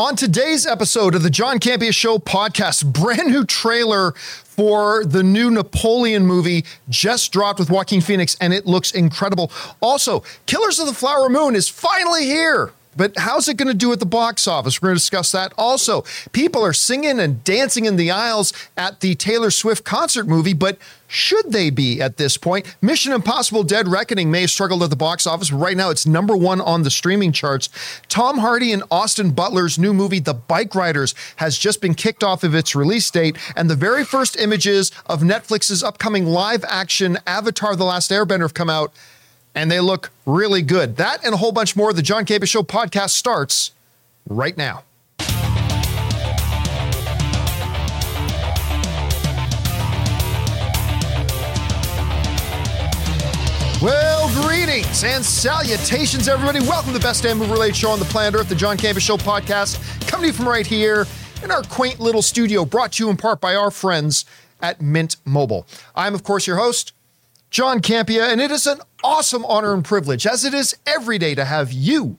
On today's episode of the John Campea Show podcast, brand new trailer for the new Napoleon movie just dropped with Joaquin Phoenix, and it looks incredible. Also, Killers of the Flower Moon is finally here. But how's it going to do at the box office? We're going to discuss that. Also, people are singing and dancing in the aisles at the Taylor Swift concert movie, but should they be at this point? Mission Impossible Dead Reckoning may have struggled at the box office, but right now it's number one on the streaming charts. Tom Hardy and Austin Butler's new movie, The Bikeriders, has just been kicked off of its release date, and the very first images of Netflix's upcoming live action Avatar The Last Airbender have come out and they look really good. That and a whole bunch more. The John Campea Show podcast starts right now. Well, greetings and salutations, everybody. Welcome to the best damn movie related show on the planet Earth, the John Campea Show podcast, coming to you from right here in our quaint little studio, brought to you in part by our friends at Mint Mobile. I'm, of course, your host, John Campea, and it is an awesome honor and privilege, as it is every day, to have you,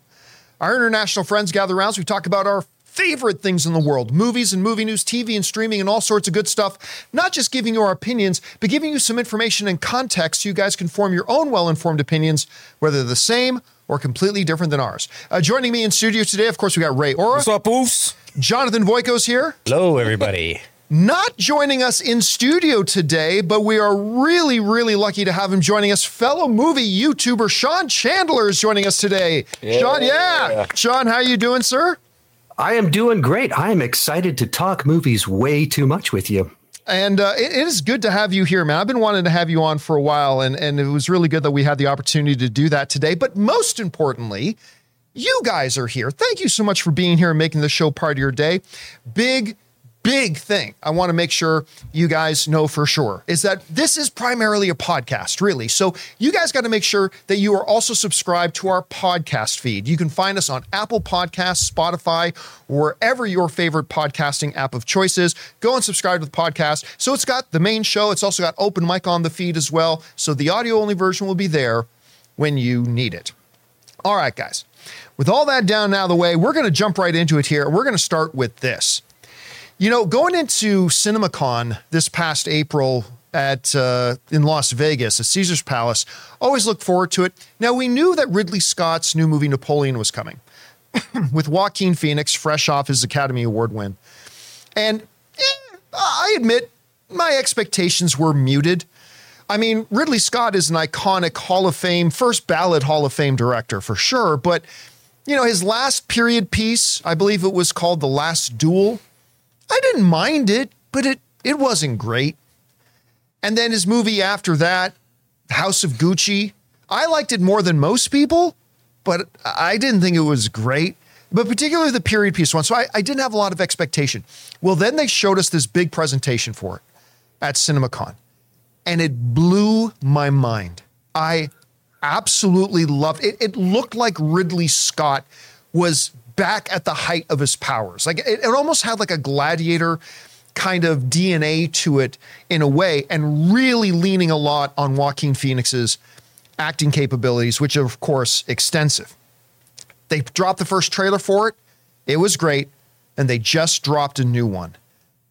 our international friends, gather around. So we talk about our favorite things in the world movies and movie news, TV and streaming, and all sorts of good stuff. Not just giving you our opinions, but giving you some information and context so you guys can form your own well informed opinions, whether the same or completely different than ours. Uh, joining me in studio today, of course, we got Ray Ora. What's up, Oofs? Jonathan Voico's here. Hello, everybody. Not joining us in studio today, but we are really, really lucky to have him joining us. Fellow movie YouTuber Sean Chandler is joining us today. Yeah. Sean, yeah. Sean, how you doing, sir? I am doing great. I am excited to talk movies way too much with you. And uh, it, it is good to have you here, man. I've been wanting to have you on for a while, and, and it was really good that we had the opportunity to do that today. But most importantly, you guys are here. Thank you so much for being here and making the show part of your day. Big big thing I want to make sure you guys know for sure is that this is primarily a podcast, really. So you guys got to make sure that you are also subscribed to our podcast feed. You can find us on Apple Podcasts, Spotify, wherever your favorite podcasting app of choice is. Go and subscribe to the podcast. So it's got the main show, it's also got open mic on the feed as well. So the audio only version will be there when you need it. All right, guys. With all that down out of the way, we're going to jump right into it here. We're going to start with this. You know, going into CinemaCon this past April at uh, in Las Vegas at Caesar's Palace, always look forward to it. Now we knew that Ridley Scott's new movie Napoleon was coming, with Joaquin Phoenix fresh off his Academy Award win, and eh, I admit my expectations were muted. I mean, Ridley Scott is an iconic Hall of Fame, first ballot Hall of Fame director for sure, but you know, his last period piece, I believe it was called The Last Duel. I didn't mind it, but it it wasn't great. And then his movie after that, House of Gucci, I liked it more than most people, but I didn't think it was great. But particularly the period piece one. So I, I didn't have a lot of expectation. Well, then they showed us this big presentation for it at CinemaCon, and it blew my mind. I absolutely loved it. It looked like Ridley Scott was back at the height of his powers. Like it, it almost had like a gladiator kind of DNA to it in a way, and really leaning a lot on Joaquin Phoenix's acting capabilities, which are, of course, extensive. They dropped the first trailer for it. It was great. And they just dropped a new one.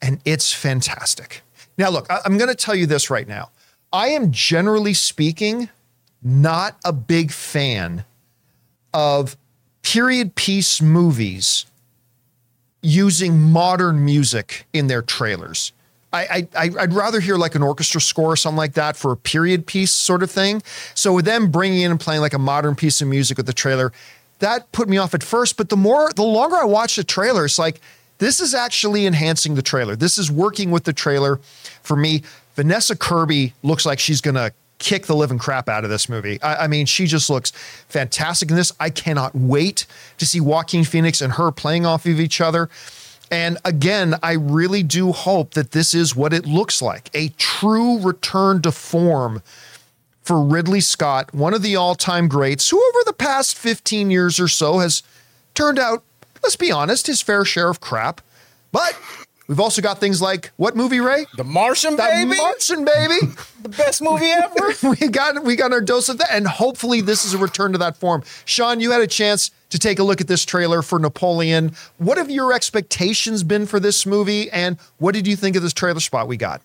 And it's fantastic. Now, look, I- I'm going to tell you this right now. I am generally speaking not a big fan of period piece movies using modern music in their trailers. I, I I'd rather hear like an orchestra score or something like that for a period piece sort of thing. So with them bringing in and playing like a modern piece of music with the trailer, that put me off at first. But the more, the longer I watch the trailer, it's like this is actually enhancing the trailer. This is working with the trailer for me. Vanessa Kirby looks like she's gonna kick the living crap out of this movie. I, I mean, she just looks fantastic in this. I cannot wait to see Joaquin Phoenix and her playing off of each other. And again, I really do hope that this is what it looks like a true return to form for Ridley Scott, one of the all time greats, who over the past 15 years or so has turned out, let's be honest, his fair share of crap. But We've also got things like what movie, Ray? The Martian, Baby. The baby. Martian, baby. the best movie ever. we got we got our dose of that, and hopefully this is a return to that form. Sean, you had a chance to take a look at this trailer for Napoleon. What have your expectations been for this movie, and what did you think of this trailer spot we got?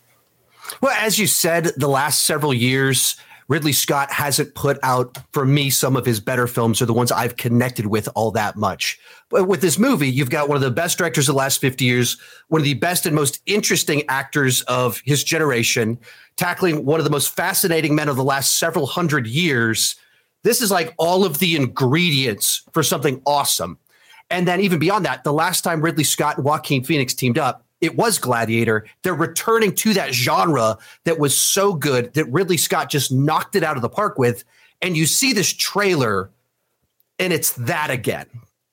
Well, as you said, the last several years, Ridley Scott hasn't put out, for me, some of his better films or the ones I've connected with all that much. But with this movie, you've got one of the best directors of the last 50 years, one of the best and most interesting actors of his generation, tackling one of the most fascinating men of the last several hundred years. This is like all of the ingredients for something awesome. And then, even beyond that, the last time Ridley Scott and Joaquin Phoenix teamed up, it was Gladiator. They're returning to that genre that was so good that Ridley Scott just knocked it out of the park with. And you see this trailer, and it's that again.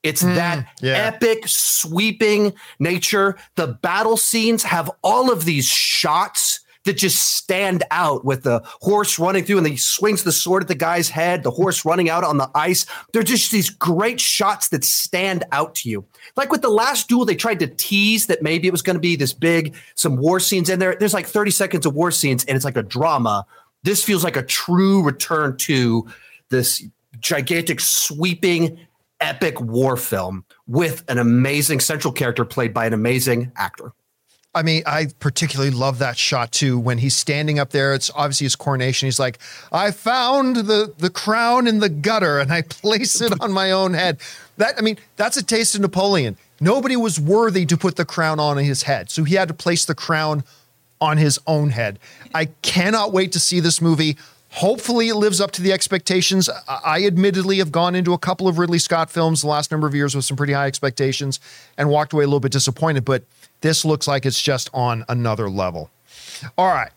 It's hmm, that yeah. epic, sweeping nature. The battle scenes have all of these shots that just stand out with the horse running through and he swings the sword at the guy's head, the horse running out on the ice. They're just these great shots that stand out to you. Like with the last duel, they tried to tease that maybe it was going to be this big, some war scenes in there. There's like 30 seconds of war scenes and it's like a drama. This feels like a true return to this gigantic, sweeping, epic war film with an amazing central character played by an amazing actor. I mean, I particularly love that shot too when he's standing up there. It's obviously his coronation. He's like, "I found the the crown in the gutter and I place it on my own head." That I mean, that's a taste of Napoleon. Nobody was worthy to put the crown on his head, so he had to place the crown on his own head. I cannot wait to see this movie. Hopefully, it lives up to the expectations. I admittedly have gone into a couple of Ridley Scott films the last number of years with some pretty high expectations and walked away a little bit disappointed, but this looks like it's just on another level. All right.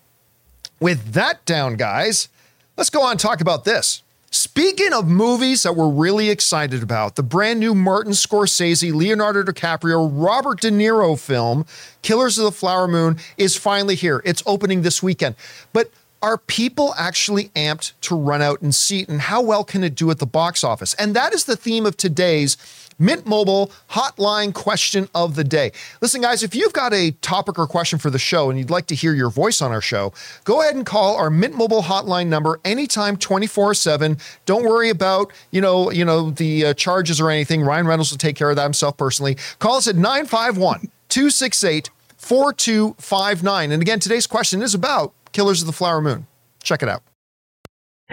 With that down, guys, let's go on and talk about this. Speaking of movies that we're really excited about, the brand new Martin Scorsese, Leonardo DiCaprio, Robert De Niro film, Killers of the Flower Moon, is finally here. It's opening this weekend. But are people actually amped to run out and see it? And how well can it do at the box office? And that is the theme of today's Mint Mobile hotline question of the day. Listen, guys, if you've got a topic or question for the show and you'd like to hear your voice on our show, go ahead and call our Mint Mobile hotline number anytime 24/7. Don't worry about, you know, you know, the uh, charges or anything. Ryan Reynolds will take care of that himself personally. Call us at 951 268 4259. And again, today's question is about Killers of the Flower Moon. Check it out.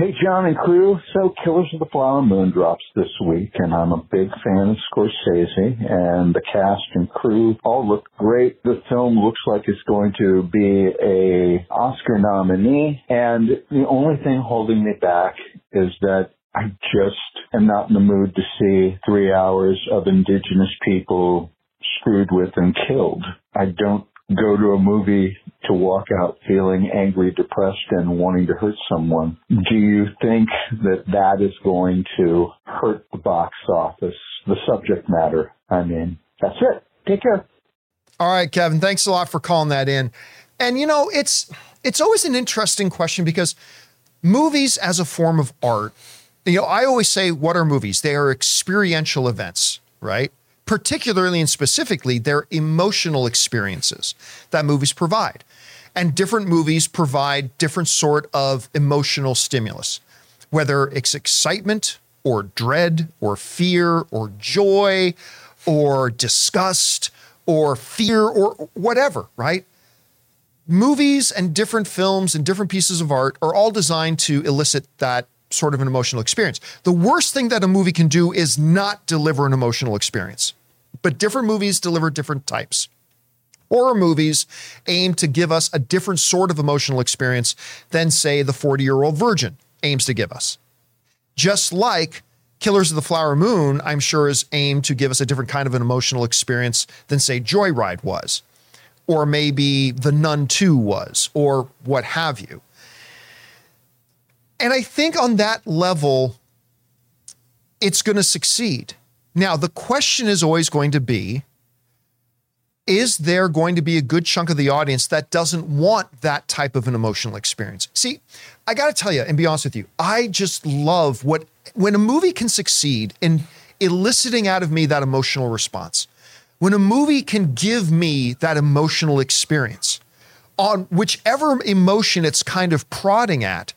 Hey, John and crew. So, Killers of the Flower Moon drops this week, and I'm a big fan of Scorsese, and the cast and crew all look great. The film looks like it's going to be a Oscar nominee, and the only thing holding me back is that I just am not in the mood to see three hours of indigenous people screwed with and killed. I don't go to a movie to walk out feeling angry, depressed, and wanting to hurt someone. Do you think that that is going to hurt the box office, the subject matter? I mean, that's it. Take care. All right, Kevin, thanks a lot for calling that in. And you know, it's it's always an interesting question because movies as a form of art, you know, I always say what are movies? They are experiential events, right? Particularly and specifically, they're emotional experiences that movies provide. And different movies provide different sort of emotional stimulus, whether it's excitement or dread or fear or joy or disgust or fear or whatever, right? Movies and different films and different pieces of art are all designed to elicit that sort of an emotional experience. The worst thing that a movie can do is not deliver an emotional experience. But different movies deliver different types. Horror movies aim to give us a different sort of emotional experience than, say, the 40 year old virgin aims to give us. Just like Killers of the Flower Moon, I'm sure, is aimed to give us a different kind of an emotional experience than, say, Joyride was, or maybe The Nun 2 was, or what have you. And I think on that level, it's going to succeed. Now, the question is always going to be is there going to be a good chunk of the audience that doesn't want that type of an emotional experience? See, I got to tell you, and be honest with you, I just love what when a movie can succeed in eliciting out of me that emotional response. when a movie can give me that emotional experience on whichever emotion it's kind of prodding at,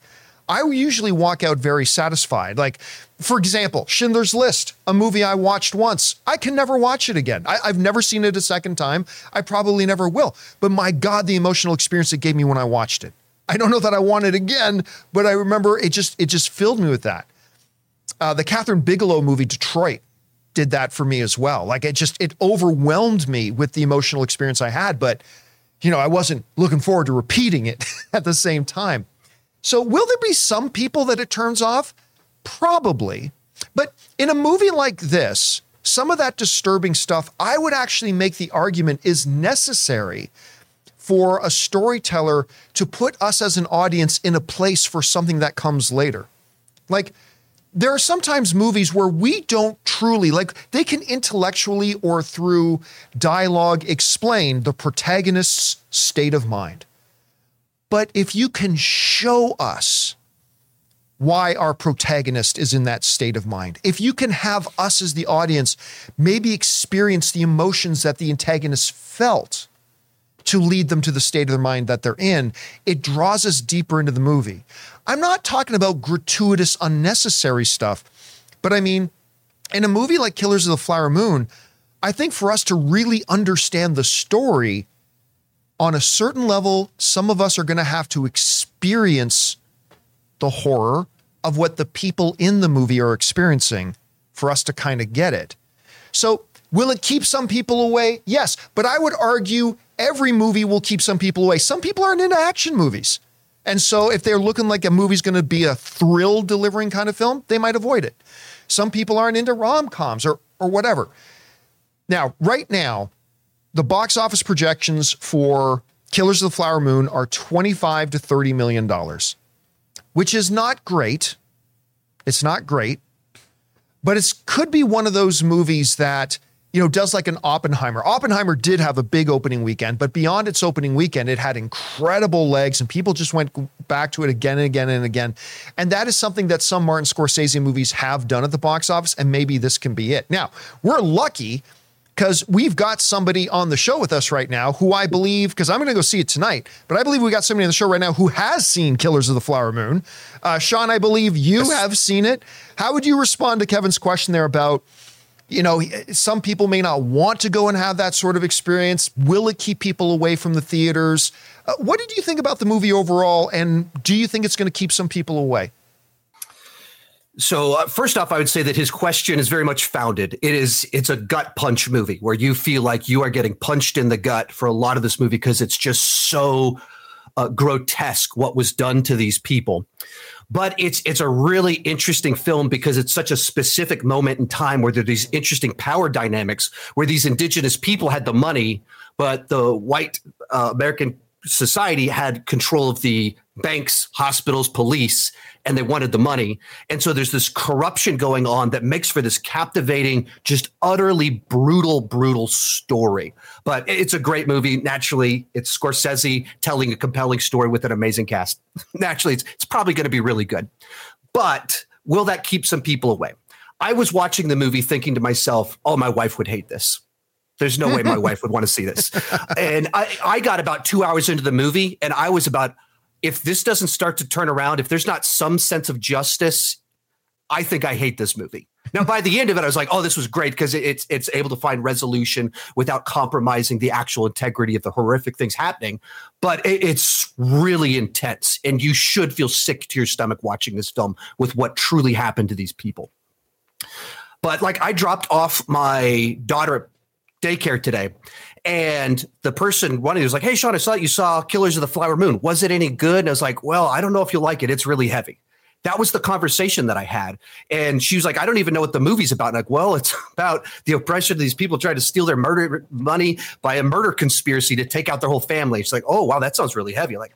I usually walk out very satisfied. Like, for example, Schindler's List, a movie I watched once. I can never watch it again. I, have never seen it a second time. I probably never will. But my God, the emotional experience it gave me when I watched it. I don't know that I want it again, but I remember it just it just filled me with that. Uh, the Kathryn Bigelow movie Detroit did that for me as well. Like it just it overwhelmed me with the emotional experience I had, but you know, I wasn't looking forward to repeating it at the same time. So will there be some people that it turns off? Probably. But in a movie like this, some of that disturbing stuff, I would actually make the argument is necessary for a storyteller to put us as an audience in a place for something that comes later. Like there are sometimes movies where we don't truly like they can intellectually or through dialogue explain the protagonist's state of mind. But if you can show us why our protagonist is in that state of mind, if you can have us as the audience maybe experience the emotions that the antagonist felt to lead them to the state of their mind that they're in, it draws us deeper into the movie. I'm not talking about gratuitous, unnecessary stuff, but I mean, in a movie like Killers of the Flower Moon, I think for us to really understand the story on a certain level, some of us are going to have to experience the horror of what the people in the movie are experiencing for us to kind of get it. So, will it keep some people away? Yes, but I would argue every movie will keep some people away. Some people aren't into action movies. And so if they're looking like a movie's going to be a thrill delivering kind of film, they might avoid it. Some people aren't into rom-coms or or whatever. Now, right now, the box office projections for Killers of the Flower Moon are 25 to 30 million dollars, which is not great. It's not great, but it could be one of those movies that you know, does like an Oppenheimer. Oppenheimer did have a big opening weekend, but beyond its opening weekend, it had incredible legs and people just went back to it again and again and again. And that is something that some Martin Scorsese movies have done at the box office, and maybe this can be it. Now, we're lucky because we've got somebody on the show with us right now who I believe, because I'm going to go see it tonight, but I believe we got somebody on the show right now who has seen Killers of the Flower Moon. Uh, Sean, I believe you yes. have seen it. How would you respond to Kevin's question there about? you know, some people may not want to go and have that sort of experience. Will it keep people away from the theaters? Uh, what did you think about the movie overall? And do you think it's going to keep some people away? So uh, first off, I would say that his question is very much founded. It is it's a gut punch movie where you feel like you are getting punched in the gut for a lot of this movie because it's just so uh, grotesque what was done to these people but it's it's a really interesting film because it's such a specific moment in time where there are these interesting power dynamics where these indigenous people had the money but the white uh, american society had control of the banks, hospitals, police, and they wanted the money. And so there's this corruption going on that makes for this captivating, just utterly brutal, brutal story. But it's a great movie. Naturally, it's Scorsese telling a compelling story with an amazing cast. Naturally, it's, it's probably going to be really good. But will that keep some people away? I was watching the movie thinking to myself, oh, my wife would hate this. There's no way my wife would want to see this. And I, I got about two hours into the movie and I was about, if this doesn't start to turn around, if there's not some sense of justice, I think I hate this movie. Now, by the end of it, I was like, "Oh, this was great because it's it's able to find resolution without compromising the actual integrity of the horrific things happening." But it, it's really intense, and you should feel sick to your stomach watching this film with what truly happened to these people. But like, I dropped off my daughter at daycare today, and the person running was like, Hey, Sean, I saw you saw Killers of the Flower Moon. Was it any good? And I was like, Well, I don't know if you'll like it. It's really heavy. That was the conversation that I had. And she was like, I don't even know what the movie's about. And like, well, it's about the oppression of these people trying to steal their murder money by a murder conspiracy to take out their whole family. She's like, oh, wow, that sounds really heavy. Like,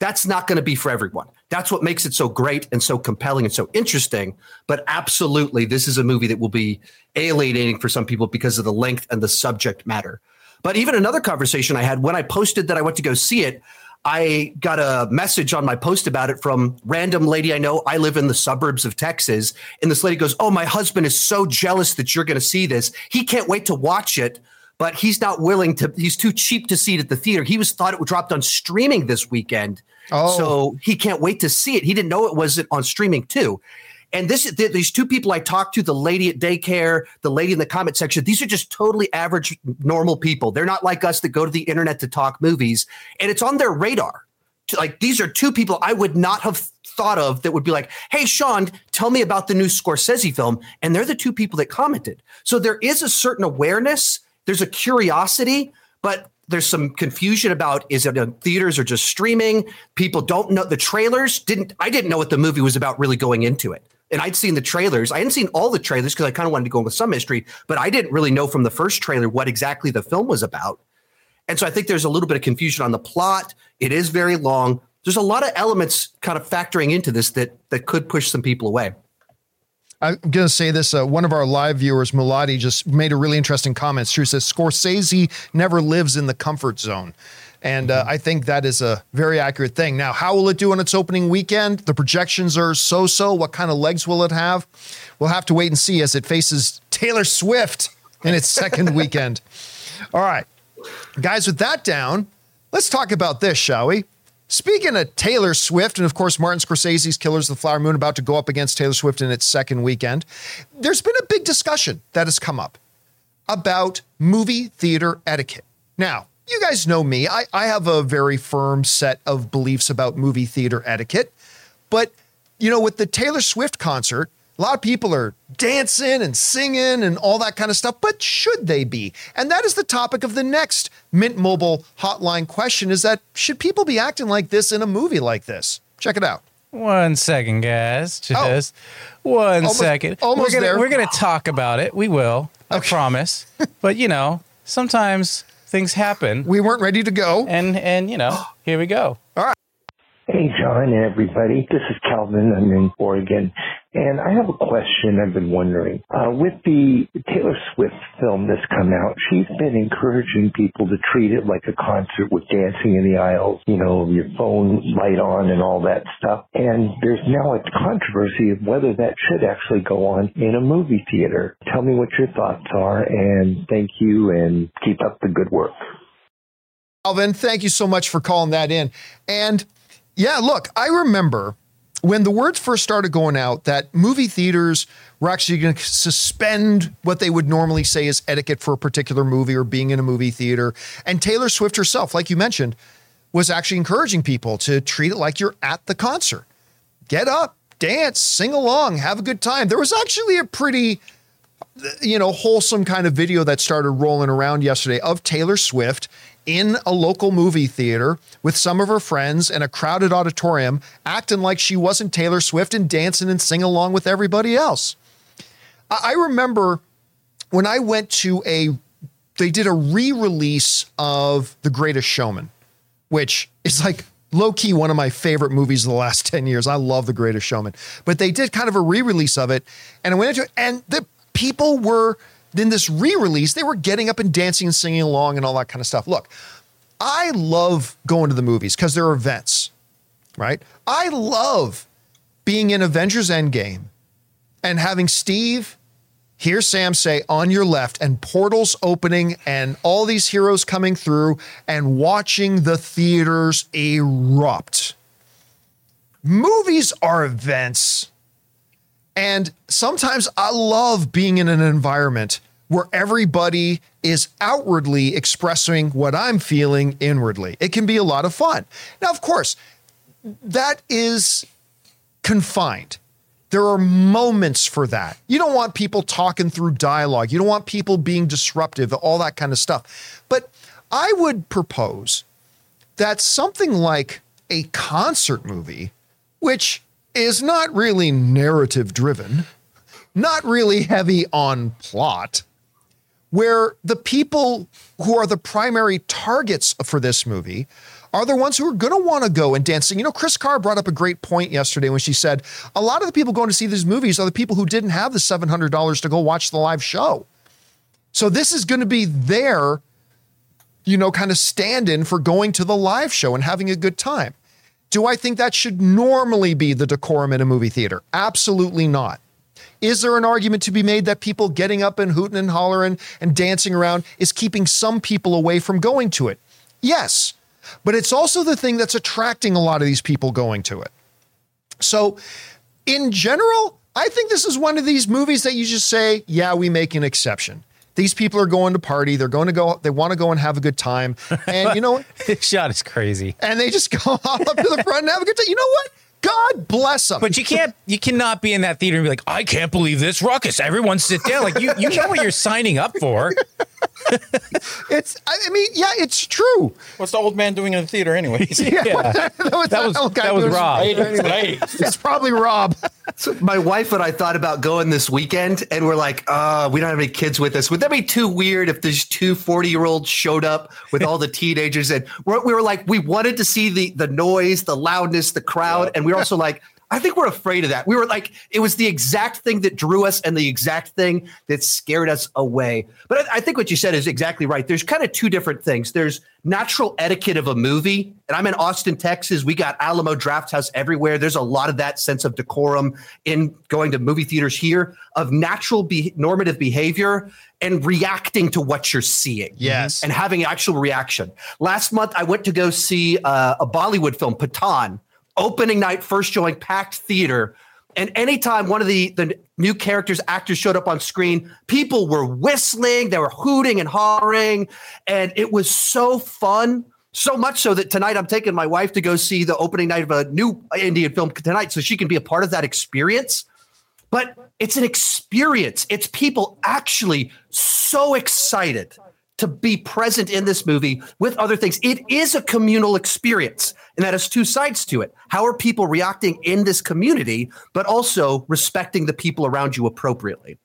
that's not going to be for everyone. That's what makes it so great and so compelling and so interesting. But absolutely, this is a movie that will be alienating for some people because of the length and the subject matter. But even another conversation I had when I posted that I went to go see it, I got a message on my post about it from random lady I know. I live in the suburbs of Texas, and this lady goes, "Oh, my husband is so jealous that you're going to see this. He can't wait to watch it." But he's not willing to. He's too cheap to see it at the theater. He was thought it would dropped on streaming this weekend, Oh. so he can't wait to see it. He didn't know it was on streaming too. And this, these two people I talked to, the lady at daycare, the lady in the comment section, these are just totally average, normal people. They're not like us that go to the internet to talk movies, and it's on their radar. Like these are two people I would not have thought of that would be like, "Hey, Sean, tell me about the new Scorsese film," and they're the two people that commented. So there is a certain awareness. There's a curiosity, but there's some confusion about is it in theaters or just streaming. People don't know the trailers. Didn't I didn't know what the movie was about really going into it. And I'd seen the trailers. I hadn't seen all the trailers because I kind of wanted to go with some mystery, but I didn't really know from the first trailer what exactly the film was about. And so I think there's a little bit of confusion on the plot. It is very long. There's a lot of elements kind of factoring into this that that could push some people away. I'm going to say this. Uh, one of our live viewers, Muladi, just made a really interesting comment. She says Scorsese never lives in the comfort zone. And uh, I think that is a very accurate thing. Now, how will it do on its opening weekend? The projections are so so. What kind of legs will it have? We'll have to wait and see as it faces Taylor Swift in its second weekend. All right. Guys, with that down, let's talk about this, shall we? Speaking of Taylor Swift, and of course, Martin Scorsese's Killers of the Flower Moon about to go up against Taylor Swift in its second weekend, there's been a big discussion that has come up about movie theater etiquette. Now, you guys know me. I, I have a very firm set of beliefs about movie theater etiquette. But, you know, with the Taylor Swift concert, a lot of people are dancing and singing and all that kind of stuff, but should they be? And that is the topic of the next Mint Mobile hotline question is that should people be acting like this in a movie like this? Check it out. One second, guys. Oh. Just one Oh. Almost- second. almost we're gonna, there. We're gonna talk about it. We will. I promise. but you know, sometimes things happen, We weren't ready to go. and and you know, here we go. Hey, John and everybody. This is Calvin. I'm in Oregon. And I have a question I've been wondering. Uh, with the Taylor Swift film that's come out, she's been encouraging people to treat it like a concert with dancing in the aisles, you know, your phone light on and all that stuff. And there's now a controversy of whether that should actually go on in a movie theater. Tell me what your thoughts are and thank you and keep up the good work. Alvin, thank you so much for calling that in. And yeah, look, I remember when the words first started going out that movie theaters were actually going to suspend what they would normally say is etiquette for a particular movie or being in a movie theater. And Taylor Swift herself, like you mentioned, was actually encouraging people to treat it like you're at the concert. Get up, dance, sing along, have a good time. There was actually a pretty you know, wholesome kind of video that started rolling around yesterday of Taylor Swift in a local movie theater with some of her friends in a crowded auditorium, acting like she wasn't Taylor Swift and dancing and singing along with everybody else. I I remember when I went to a, they did a re release of The Greatest Showman, which is like low key one of my favorite movies of the last 10 years. I love The Greatest Showman. But they did kind of a re release of it. And I went into it, and the people were, in this re release, they were getting up and dancing and singing along and all that kind of stuff. Look, I love going to the movies because they're events, right? I love being in Avengers Endgame and having Steve hear Sam say on your left and portals opening and all these heroes coming through and watching the theaters erupt. Movies are events. And sometimes I love being in an environment where everybody is outwardly expressing what I'm feeling inwardly. It can be a lot of fun. Now, of course, that is confined. There are moments for that. You don't want people talking through dialogue. You don't want people being disruptive, all that kind of stuff. But I would propose that something like a concert movie, which is not really narrative driven, not really heavy on plot, where the people who are the primary targets for this movie are the ones who are going to want to go and dance. You know, Chris Carr brought up a great point yesterday when she said a lot of the people going to see these movies are the people who didn't have the $700 to go watch the live show. So this is going to be their, you know, kind of stand in for going to the live show and having a good time. Do I think that should normally be the decorum in a movie theater? Absolutely not. Is there an argument to be made that people getting up and hooting and hollering and dancing around is keeping some people away from going to it? Yes. But it's also the thing that's attracting a lot of these people going to it. So, in general, I think this is one of these movies that you just say, yeah, we make an exception. These people are going to party. They're going to go, they want to go and have a good time. And you know what? This shot is crazy. And they just go all up to the front and have a good time. You know what? God bless them. But you can't, you cannot be in that theater and be like, I can't believe this ruckus. Everyone sit down. Like you, you know what you're signing up for. it's, I mean, yeah, it's true. What's the old man doing in the theater, anyways? Yeah, that was, that was old guy that was doing- Rob. It's probably Rob. So my wife and I thought about going this weekend, and we're like, uh, we don't have any kids with us. Would that be too weird if there's two 40 year olds showed up with all the teenagers? And we're, we were like, we wanted to see the the noise, the loudness, the crowd, and we are also like. I think we're afraid of that. We were like, it was the exact thing that drew us and the exact thing that scared us away. But I, I think what you said is exactly right. There's kind of two different things. There's natural etiquette of a movie. And I'm in Austin, Texas. We got Alamo Drafthouse everywhere. There's a lot of that sense of decorum in going to movie theaters here of natural be- normative behavior and reacting to what you're seeing. Yes. And having actual reaction. Last month, I went to go see uh, a Bollywood film, Pathaan, opening night, first showing, packed theater. And anytime one of the, the new characters, actors showed up on screen, people were whistling, they were hooting and hollering. And it was so fun. So much so that tonight I'm taking my wife to go see the opening night of a new Indian film tonight so she can be a part of that experience. But it's an experience. It's people actually so excited to be present in this movie with other things. It is a communal experience, and that has two sides to it. How are people reacting in this community, but also respecting the people around you appropriately?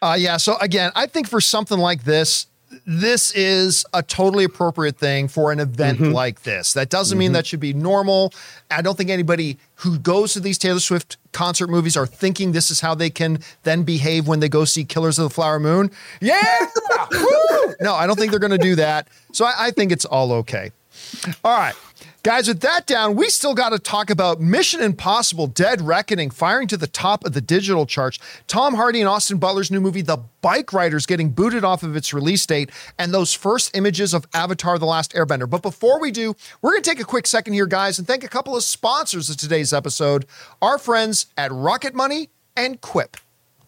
Uh, yeah. So again, I think for something like this, this is a totally appropriate thing for an event like this. That doesn't mean that should be normal. I don't think anybody who goes to these Taylor Swift concert movies are thinking this is how they can then behave when they go see Killers of the Flower Moon. Yeah. No, I don't think they're going to do that. So I, I think it's all okay. All right. Guys, with that down, we still got to talk about Mission Impossible Dead Reckoning firing to the top of the digital charts. Tom Hardy and Austin Butler's new movie, The Bikeriders, getting booted off of its release date, and those first images of Avatar The Last Airbender. But before we do, we're going to take a quick second here, guys, and thank a couple of sponsors of today's episode our friends at Rocket Money and Quip.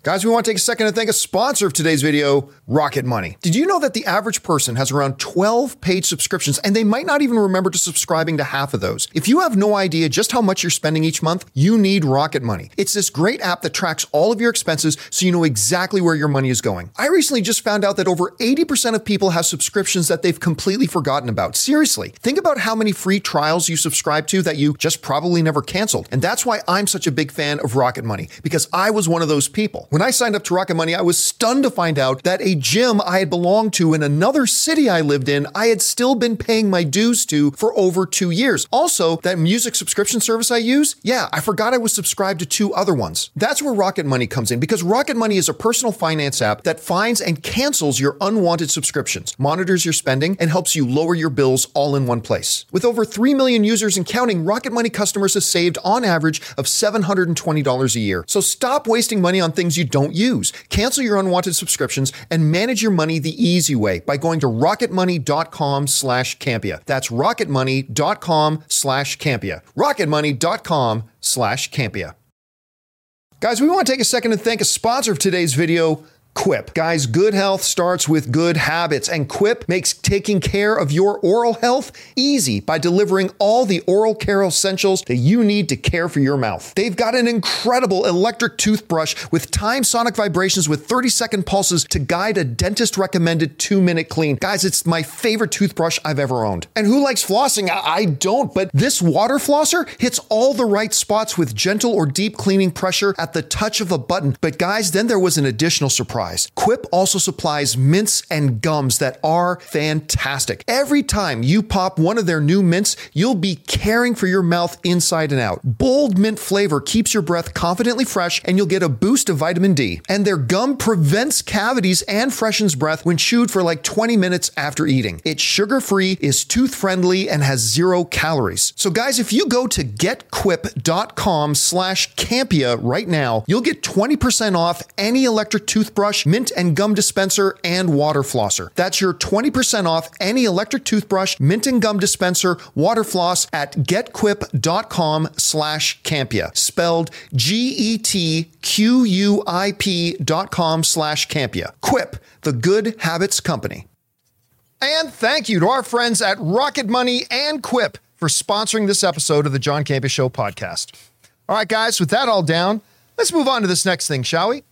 Guys, we want to take a second to thank a sponsor of today's video, Rocket Money. Did you know that the average person has around 12 paid subscriptions and they might not even remember to subscribing to half of those? If you have no idea just how much you're spending each month, you need Rocket Money. It's this great app that tracks all of your expenses so you know exactly where your money is going. I recently just found out that over 80% of people have subscriptions that they've completely forgotten about. Seriously, think about how many free trials you subscribe to that you just probably never canceled. And that's why I'm such a big fan of Rocket Money because I was one of those people. When I signed up to Rocket Money, I was stunned to find out that a gym I had belonged to in another city I lived in, I had still been paying my dues to for over two years. Also, that music subscription service I use, yeah, I forgot I was subscribed to two other ones. That's where Rocket Money comes in because Rocket Money is a personal finance app that finds and cancels your unwanted subscriptions, monitors your spending, and helps you lower your bills all in one place. With over 3 million users and counting, Rocket Money customers have saved on average of $720 a year. So stop wasting money on things you don't use. Cancel your unwanted subscriptions and manage your money the easy way by going to rocketmoney.com slash Campea. That's rocketmoney.com slash Campea. rocketmoney.com slash Campea. Guys, we want to take a second to thank a sponsor of today's video, Quip. Guys, good health starts with good habits, and Quip makes taking care of your oral health easy by delivering all the oral care essentials that you need to care for your mouth. They've got an incredible electric toothbrush with time sonic vibrations with 30 second pulses to guide a dentist recommended two minute clean. Guys, it's my favorite toothbrush I've ever owned. And who likes flossing? I, I don't, but this water flosser hits all the right spots with gentle or deep cleaning pressure at the touch of a button. But guys, then there was an additional surprise. Surprise. Quip also supplies mints and gums that are fantastic. Every time you pop one of their new mints, you'll be caring for your mouth inside and out. Bold mint flavor keeps your breath confidently fresh, and you'll get a boost of vitamin D. And their gum prevents cavities and freshens breath when chewed for like 20 minutes after eating. It's sugar free, is tooth friendly, and has zero calories. So, guys, if you go to getquip.com slash Campea right now, you'll get 20% off any electric toothbrush, mint and gum dispenser, and water flosser. That's your 20% off any electric toothbrush, mint and gum dispenser, water floss at getquip.com slash Campea. Spelled G-E-T-Q-U-I-P dot com slash Campea. Quip, the good habits company. And thank you to our friends at Rocket Money and Quip for sponsoring this episode of the John Campea Show podcast. All right, guys, with that all down, let's move on to this next thing, shall we?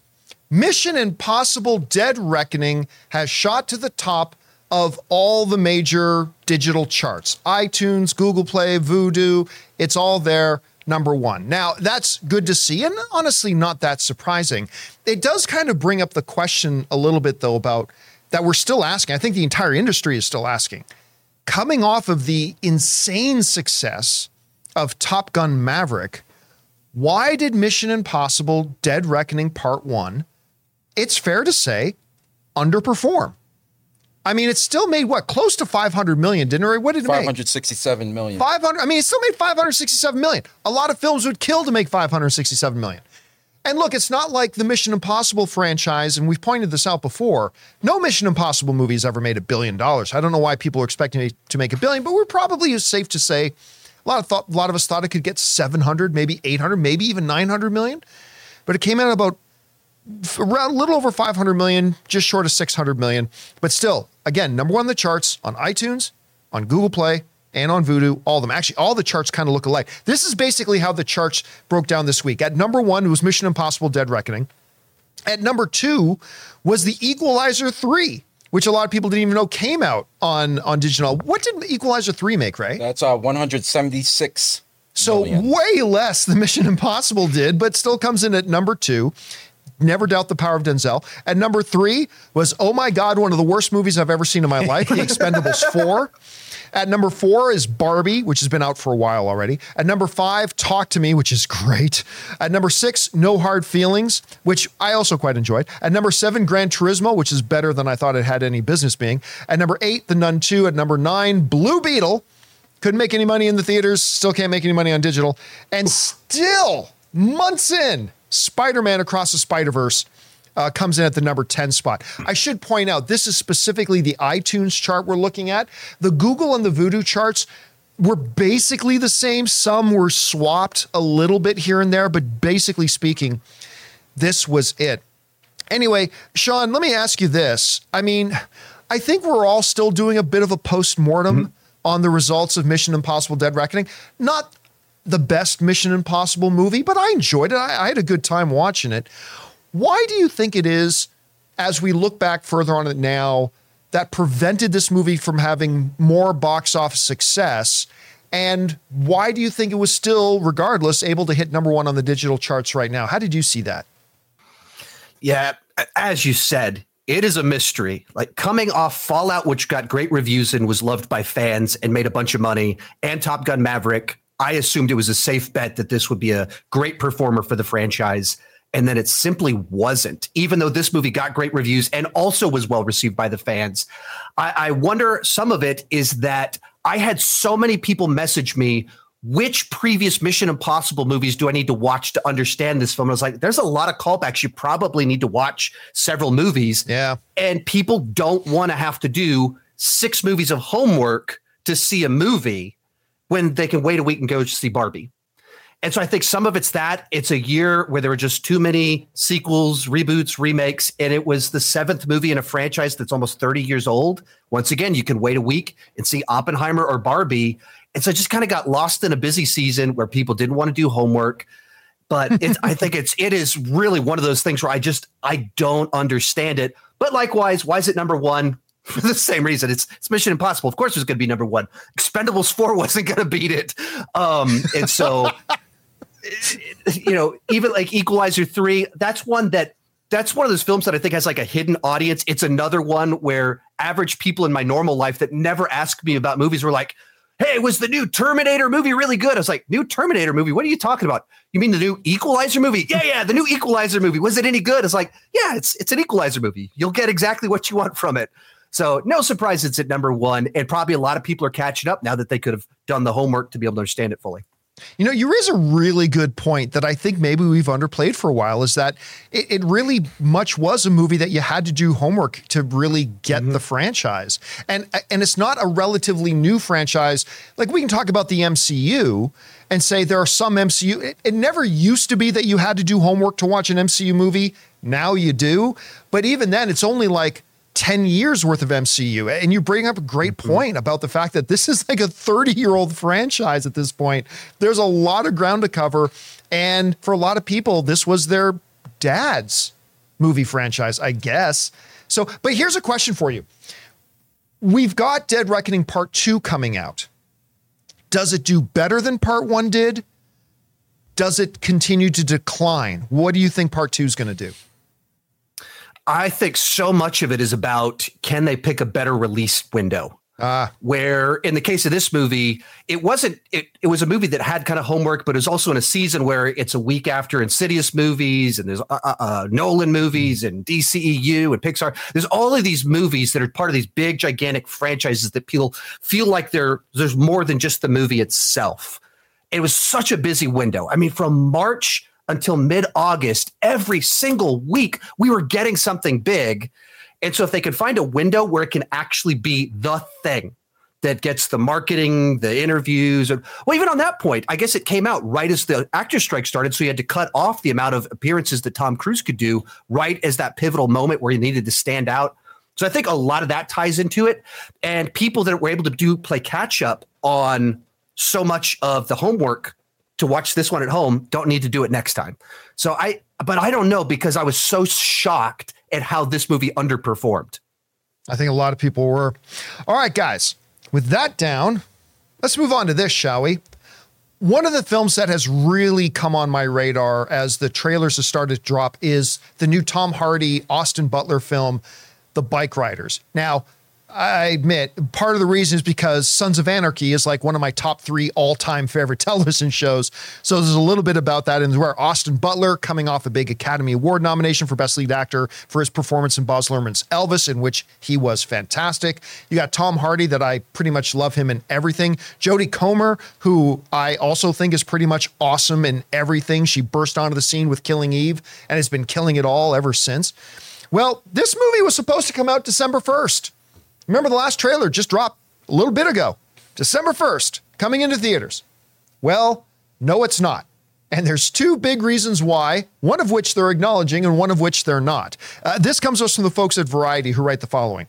Mission Impossible Dead Reckoning has shot to the top of all the major digital charts iTunes, Google Play, Vudu. It's all there, number one. Now, that's good to see, and honestly, not that surprising. It does kind of bring up the question a little bit, though, about that we're still asking. I think the entire industry is still asking. Coming off of the insane success of Top Gun Maverick, why did Mission Impossible Dead Reckoning Part 1, it's fair to say, underperform? I mean, it still made what close to 500 million, didn't it? What did it make? 567 million. 500. I mean, it still made 567 million. A lot of films would kill to make 567 million. And look, it's not like the Mission Impossible franchise, and we've pointed this out before. No Mission Impossible movie has ever made a billion dollars. I don't know why people are expecting it to make a billion, but we're probably safe to say a lot of thought, a lot of us thought it could get 700, maybe 800, maybe even 900 million. But it came out at about around a little over 500 million, just short of 600 million. But still, again, number one on the charts on iTunes, on Google Play, and on Vudu, all of them. Actually, all the charts kind of look alike. This is basically how the charts broke down this week. At number one was Mission Impossible Dead Reckoning. At number two was The Equalizer 3, which a lot of people didn't even know came out on, on digital. What did Equalizer 3 make, Ray? That's uh, 176. So million. way less than Mission Impossible did, but still comes in at number two. Never doubt the power of Denzel. At number three was, oh my God, one of the worst movies I've ever seen in my life, The Expendables 4. At number four is Barbie, which has been out for a while already. At number five, Talk to Me, which is great. At number six, No Hard Feelings, which I also quite enjoyed. At number seven, Gran Turismo, which is better than I thought it had any business being. At number eight, The Nun 2. At number nine, Blue Beetle. Couldn't make any money in the theaters, still can't make any money on digital. And still, months in, Spider Man Across the Spider Verse uh, comes in at the number 10 spot. I should point out this is specifically the iTunes chart we're looking at. The Google and the Vudu charts were basically the same. Some were swapped a little bit here and there, but basically speaking, this was it. Anyway, Sean, let me ask you this. I mean, I think we're all still doing a bit of a post mortem on the results of Mission Impossible Dead Reckoning. Not the best Mission Impossible movie, but I enjoyed it. I, I had a good time watching it. Why do you think it is, as we look back further on it now, that prevented this movie from having more box office success? And why do you think it was still, regardless, able to hit number one on the digital charts right now? How did you see that? Yeah, as you said, it is a mystery. Like coming off Fallout, which got great reviews and was loved by fans and made a bunch of money, and Top Gun Maverick, I assumed it was a safe bet that this would be a great performer for the franchise. And then it simply wasn't, even though this movie got great reviews and also was well received by the fans. I, I wonder some of it is that I had so many people message me which previous Mission Impossible movies do I need to watch to understand this film? I was like, there's a lot of callbacks. You probably need to watch several movies. Yeah. And people don't want to have to do six movies of homework to see a movie when they can wait a week and go see Barbie. And so I think some of it's that it's a year where there were just too many sequels, reboots, remakes, and it was the seventh movie in a franchise that's almost 30 years old. Once again, you can wait a week and see Oppenheimer or Barbie. And so I just kind of got lost in a busy season where people didn't want to do homework. But it's, I think it's it is really one of those things where I just I don't understand it. But likewise, why is it number one? For the same reason, it's it's Mission Impossible. Of course, it was going to be number one. Expendables Four wasn't going to beat it, um, and so you know, even like Equalizer 3, that's one that that's one of those films that I think has like a hidden audience. It's another one where average people in my normal life that never ask me about movies were like, Hey, was the new Terminator movie really good? I was like, New Terminator movie? What are you talking about? You mean the new Equalizer movie? Yeah, yeah, the new Equalizer movie. Was it any good? It's like, yeah, it's it's an Equalizer movie. You'll get exactly what you want from it. So no surprise it's at number one. And probably a lot of people are catching up now that they could have done the homework to be able to understand it fully. You know, you raise a really good point that I think maybe we've underplayed for a while is that it, it really much was a movie that you had to do homework to really get mm-hmm. the franchise. And and it's not a relatively new franchise. Like we can talk about the MCU and say there are some MCU. It, it never used to be that you had to do homework to watch an MCU movie. Now you do. But even then, it's only like 10 years worth of MCU. And you bring up a great mm-hmm. point about the fact that this is like a 30 year old franchise at this point. There's a lot of ground to cover. And for a lot of people, this was their dad's movie franchise, I guess. So, but here's a question for you. We've got Dead Reckoning Part 2 coming out. Does it do better than Part 1 did? Does it continue to decline? What do you think Part 2 is going to do? I think so much of it is about can they pick a better release window? Ah. Where in the case of this movie, it wasn't, it, it was a movie that had kind of homework, but it was also in a season where it's a week after Insidious movies and there's uh, uh, uh, Nolan movies and DCEU and Pixar. There's all of these movies that are part of these big, gigantic franchises that people feel like they're, there's more than just the movie itself. It was such a busy window. I mean, from March until mid August, every single week, we were getting something big. And so, if they could find a window where it can actually be the thing that gets the marketing, the interviews, and well, even on that point, I guess it came out right as the actor strike started. So, you had to cut off the amount of appearances that Tom Cruise could do right as that pivotal moment where he needed to stand out. So, I think a lot of that ties into it. And people that were able to do play catch up on so much of the homework to watch this one at home don't need to do it next time. So I, but I don't know because I was so shocked at how this movie underperformed. I think a lot of people were. All right, guys, with that down, let's move on to this, shall we? One of the films that has really come on my radar as the trailers have started to drop is the new Tom Hardy, Austin Butler film, The Bikeriders. Now, I admit part of the reason is because Sons of Anarchy is like one of my top three all time favorite television shows. So there's a little bit about that. And where Austin Butler coming off a big Academy Award nomination for Best Lead Actor for his performance in Baz Luhrmann's Elvis, in which he was fantastic. You got Tom Hardy, that I pretty much love him in everything. Jodie Comer, who I also think is pretty much awesome in everything. She burst onto the scene with Killing Eve and has been killing it all ever since. Well, this movie was supposed to come out December 1st. Remember, the last trailer just dropped a little bit ago, December 1st, coming into theaters. Well, no, it's not. And there's two big reasons why, one of which they're acknowledging and one of which they're not. Uh, this comes to us from the folks at Variety who write the following.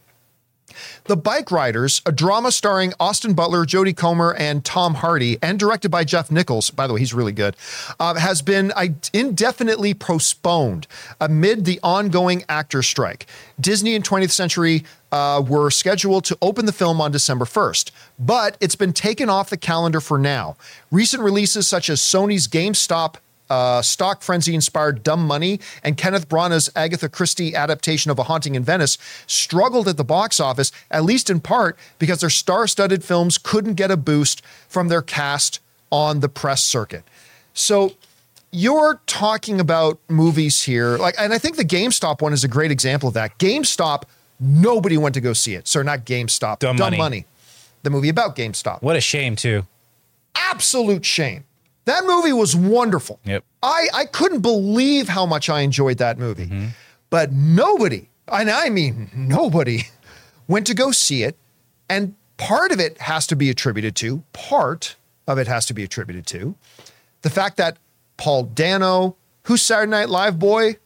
The Bikeriders, a drama starring Austin Butler, Jodie Comer, and Tom Hardy, and directed by Jeff Nichols, by the way, he's really good, uh, has been indefinitely postponed amid the ongoing actor strike. Disney and 20th Century uh, were scheduled to open the film on December 1st, but it's been taken off the calendar for now. Recent releases such as Sony's GameStop uh, stock frenzy inspired Dumb Money and Kenneth Branagh's Agatha Christie adaptation of A Haunting in Venice struggled at the box office, at least in part because their star studded films couldn't get a boost from their cast on the press circuit. So you're talking about movies here, like, and I think the GameStop one is a great example of that. GameStop, nobody went to go see it. Sorry, not GameStop, Dumb Dumb Money. Money, the movie about GameStop. What a shame, too. Absolute shame. That movie was wonderful. Yep. I, I couldn't believe how much I enjoyed that movie. But nobody, and I mean nobody, went to go see it. And part of it has to be attributed to, part of it has to be attributed to the fact that Paul Dano, who's Saturday Night Live boy,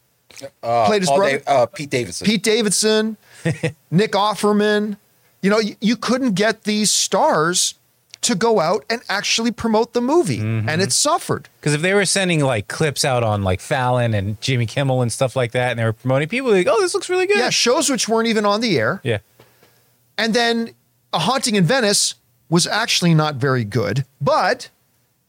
Uh, Played his Paul brother? Da- uh, Pete Davidson. Pete Davidson, Nick Offerman, you know, you, you couldn't get these stars to go out and actually promote the movie. Mm-hmm. And it suffered. Because if they were sending like clips out on like Fallon and Jimmy Kimmel and stuff like that, and they were promoting people, like, oh, this looks really good. Yeah, shows which weren't even on the air. Yeah. And then A Haunting in Venice was actually not very good, but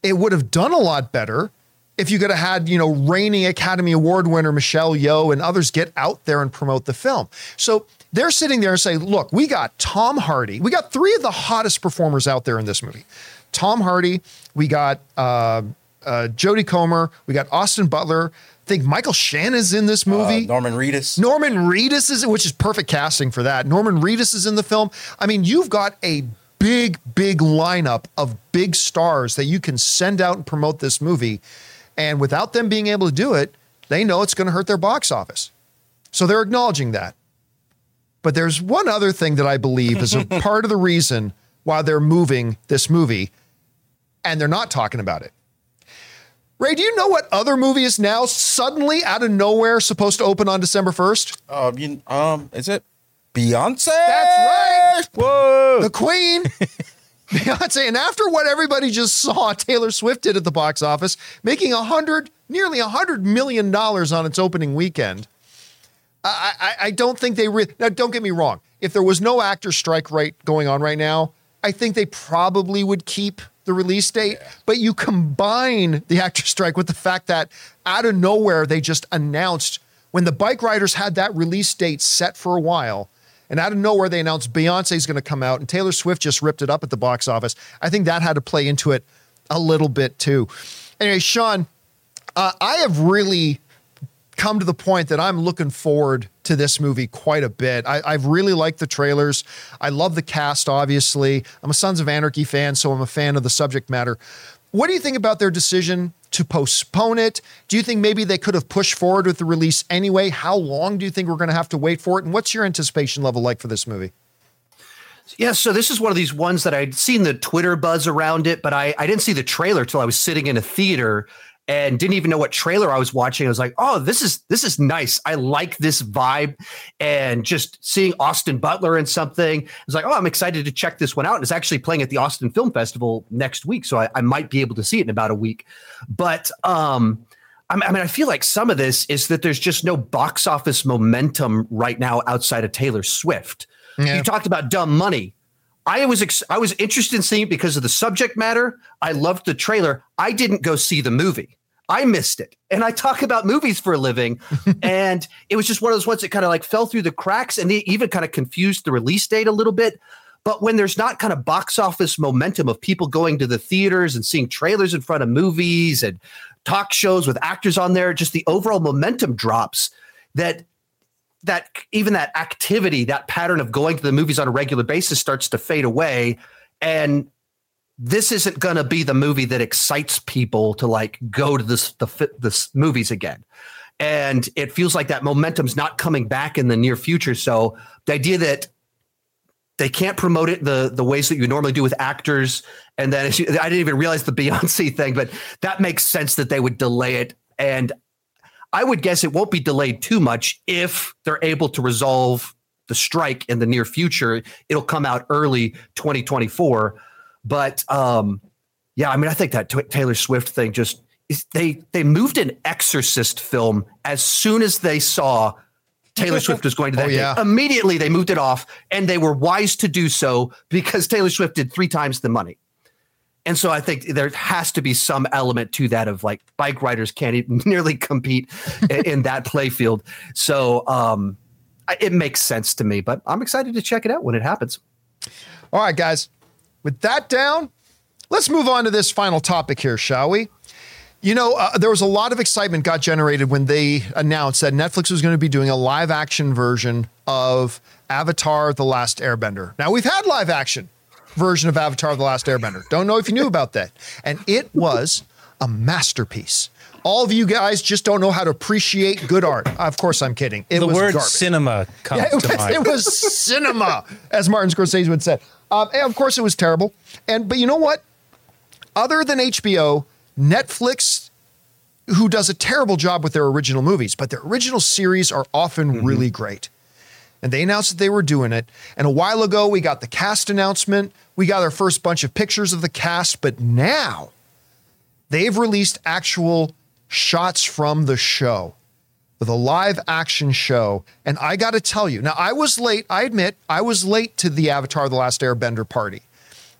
it would have done a lot better if you could have had, you know, reigning Academy Award winner Michelle Yeoh and others get out there and promote the film. So they're sitting there and say, look, we got Tom Hardy. We got three of the hottest performers out there in this movie. Tom Hardy, we got uh, uh, Jodie Comer, we got Austin Butler. I think Michael Shannon's in this Uh, movie. Norman Reedus. Norman Reedus is, which is perfect casting for that. Norman Reedus is in the film. I mean, you've got a big, big lineup of big stars that you can send out and promote this movie. And without them being able to do it, they know it's going to hurt their box office. So they're acknowledging that. But there's one other thing that I believe is a part of the reason why they're moving this movie, and they're not talking about it. Ray, do you know what other movie is now suddenly out of nowhere supposed to open on December 1st? Uh, you, um, is it Beyonce? That's right. Whoa. The Queen. Beyonce. And after what everybody just saw Taylor Swift did at the box office, making a hundred, nearly a hundred million dollars on its opening weekend. I, I, I don't think they re- now. Don't get me wrong. If there was no actor strike right going on right now, I think they probably would keep the release date. But you combine the actor strike with the fact that out of nowhere they just announced when the Bikeriders had that release date set for a while. And out of nowhere, they announced Beyonce's going to come out, and Taylor Swift just ripped it up at the box office. I think that had to play into it a little bit too. Anyway, Sean, uh, I have really come to the point that I'm looking forward to this movie quite a bit. I, I've really liked the trailers. I love the cast, obviously. I'm a Sons of Anarchy fan, so I'm a fan of the subject matter. What do you think about their decision to postpone it? Do you think maybe they could have pushed forward with the release anyway? How long do you think we're going to have to wait for it? And what's your anticipation level like for this movie? Yeah, so this is one of these ones that I'd seen the Twitter buzz around it, but I, I didn't see the trailer till I was sitting in a theater and didn't even know what trailer I was watching. I was like, oh, this is this is nice. I like this vibe. And just seeing Austin Butler in something, I was like, oh, I'm excited to check this one out. And it's actually playing at the Austin Film Festival next week. So I, I might be able to see it in about a week. But um I mean, I feel like some of this is that there's just no box office momentum right now outside of Taylor Swift. Yeah. You talked about dumb money. I was ex- I was interested in seeing it because of the subject matter. I loved the trailer. I didn't go see the movie. I missed it. And I talk about movies for a living. and it was just one of those ones that kind of like fell through the cracks and they even kind of confused the release date a little bit. But when there's not kind of box office momentum of people going to the theaters and seeing trailers in front of movies and talk shows with actors on there, just the overall momentum drops that that even that activity, that pattern of going to the movies on a regular basis starts to fade away. And this isn't going to be the movie that excites people to like go to this the movies again. And it feels like that momentum's not coming back in the near future. So the idea that they can't promote it the the ways that you normally do with actors, and then I didn't even realize the Beyonce thing, but that makes sense that they would delay it. And I would guess it won't be delayed too much if they're able to resolve the strike in the near future. It'll come out early 2024. But um, yeah, I mean, I think that t- Taylor Swift thing just is, they they moved an Exorcist film as soon as they saw Taylor Swift was going to that. Oh, yeah. Immediately they moved it off, and they were wise to do so because Taylor Swift did three times the money. And so I think there has to be some element to that of like Bikeriders can't even nearly compete in, that playfield. So um, it makes sense to me, but I'm excited to check it out when it happens. All right, guys. With that down, let's move on to this final topic here, shall we? You know, uh, there was a lot of excitement got generated when they announced that Netflix was going to be doing a live action version of Avatar: The Last Airbender. Now, we've had live action version of Avatar: The Last Airbender. Don't know if you knew about that. And it was a masterpiece. All of you guys just don't know how to appreciate good art. Of course, I'm kidding. It the was word garbage. cinema comes Yeah, it, to was, mind. it was cinema, as Martin Scorsese would say. Um, and of course, it was terrible. And but you know what? Other than HBO, Netflix, who does a terrible job with their original movies, but their original series are often really great. And they announced that they were doing it. And a while ago, we got the cast announcement. We got our first bunch of pictures of the cast. But now they've released actual shots from the show a live action show. And I got to tell you, now I was late. I admit I was late to the Avatar The Last Airbender party.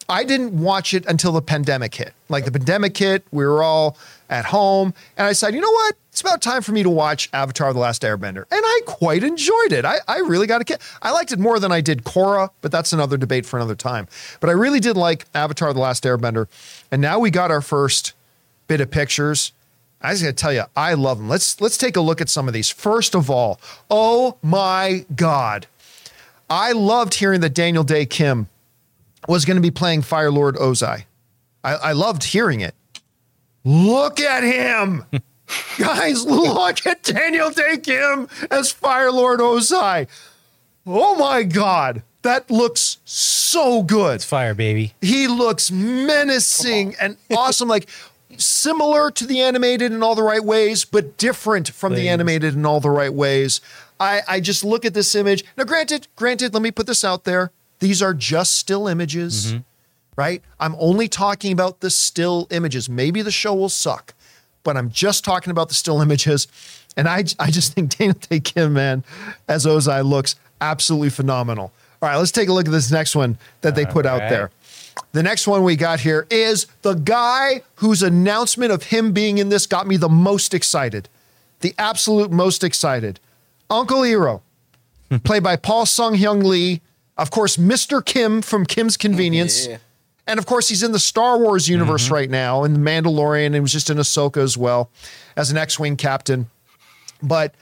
I didn't watch it until the pandemic hit. Like the pandemic hit, we were all at home, and I said, you know what? It's about time for me to watch Avatar: The Last Airbender, and I quite enjoyed it. I, I really got a kick. I liked it more than I did Korra, but that's another debate for another time. But I really did like Avatar: The Last Airbender, and now we got our first bit of pictures. I just got to tell you, I love them. Let's let's take a look at some of these. First of all, oh my god, I loved hearing that Daniel Dae Kim was going to be playing Fire Lord Ozai. I, I loved hearing it. Look at him. Guys, look at Daniel Dae Kim as Fire Lord Ozai. Oh my God. That looks so good. It's fire, baby. He looks menacing and awesome. Like similar to the animated in all the right ways, but different from the animated in all the right ways. I, I just look at this image. Now, granted, granted, let me put this out there. These are just still images, mm-hmm. Right? I'm only talking about the still images. Maybe the show will suck, but I'm just talking about the still images. And I, I just think Daniel Dae Kim, man, as Ozai looks absolutely phenomenal. All right, let's take a look at this next one that they put out there. The next one we got here is the guy whose announcement of him being in this got me the most excited. The absolute most excited. Uncle Iroh, played by Paul Sun-Hyung Lee. Of course, Mr. Kim from Kim's Convenience. Yeah. And of course, he's in the Star Wars universe mm-hmm. right now, in The Mandalorian, and he was just in Ahsoka as well as an X Wing captain. But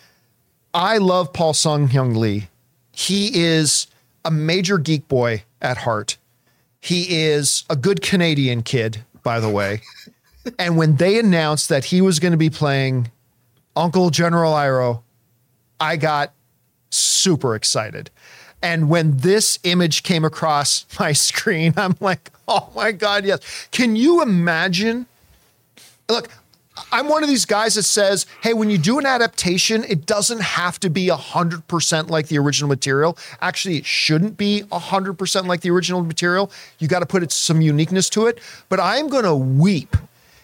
I love Paul Sun-Hyung Lee. He is a major geek boy at heart. He is a good Canadian kid, by the way. and when they announced that he was going to be playing Uncle General Iroh, I got super excited. And when this image came across my screen, I'm like, oh my God, yes. Can you imagine? Look, I'm one of these guys that says, hey, when you do an adaptation, it doesn't have to be 100% like the original material. Actually, it shouldn't be 100% like the original material. You got to put some uniqueness to it. But I'm going to weep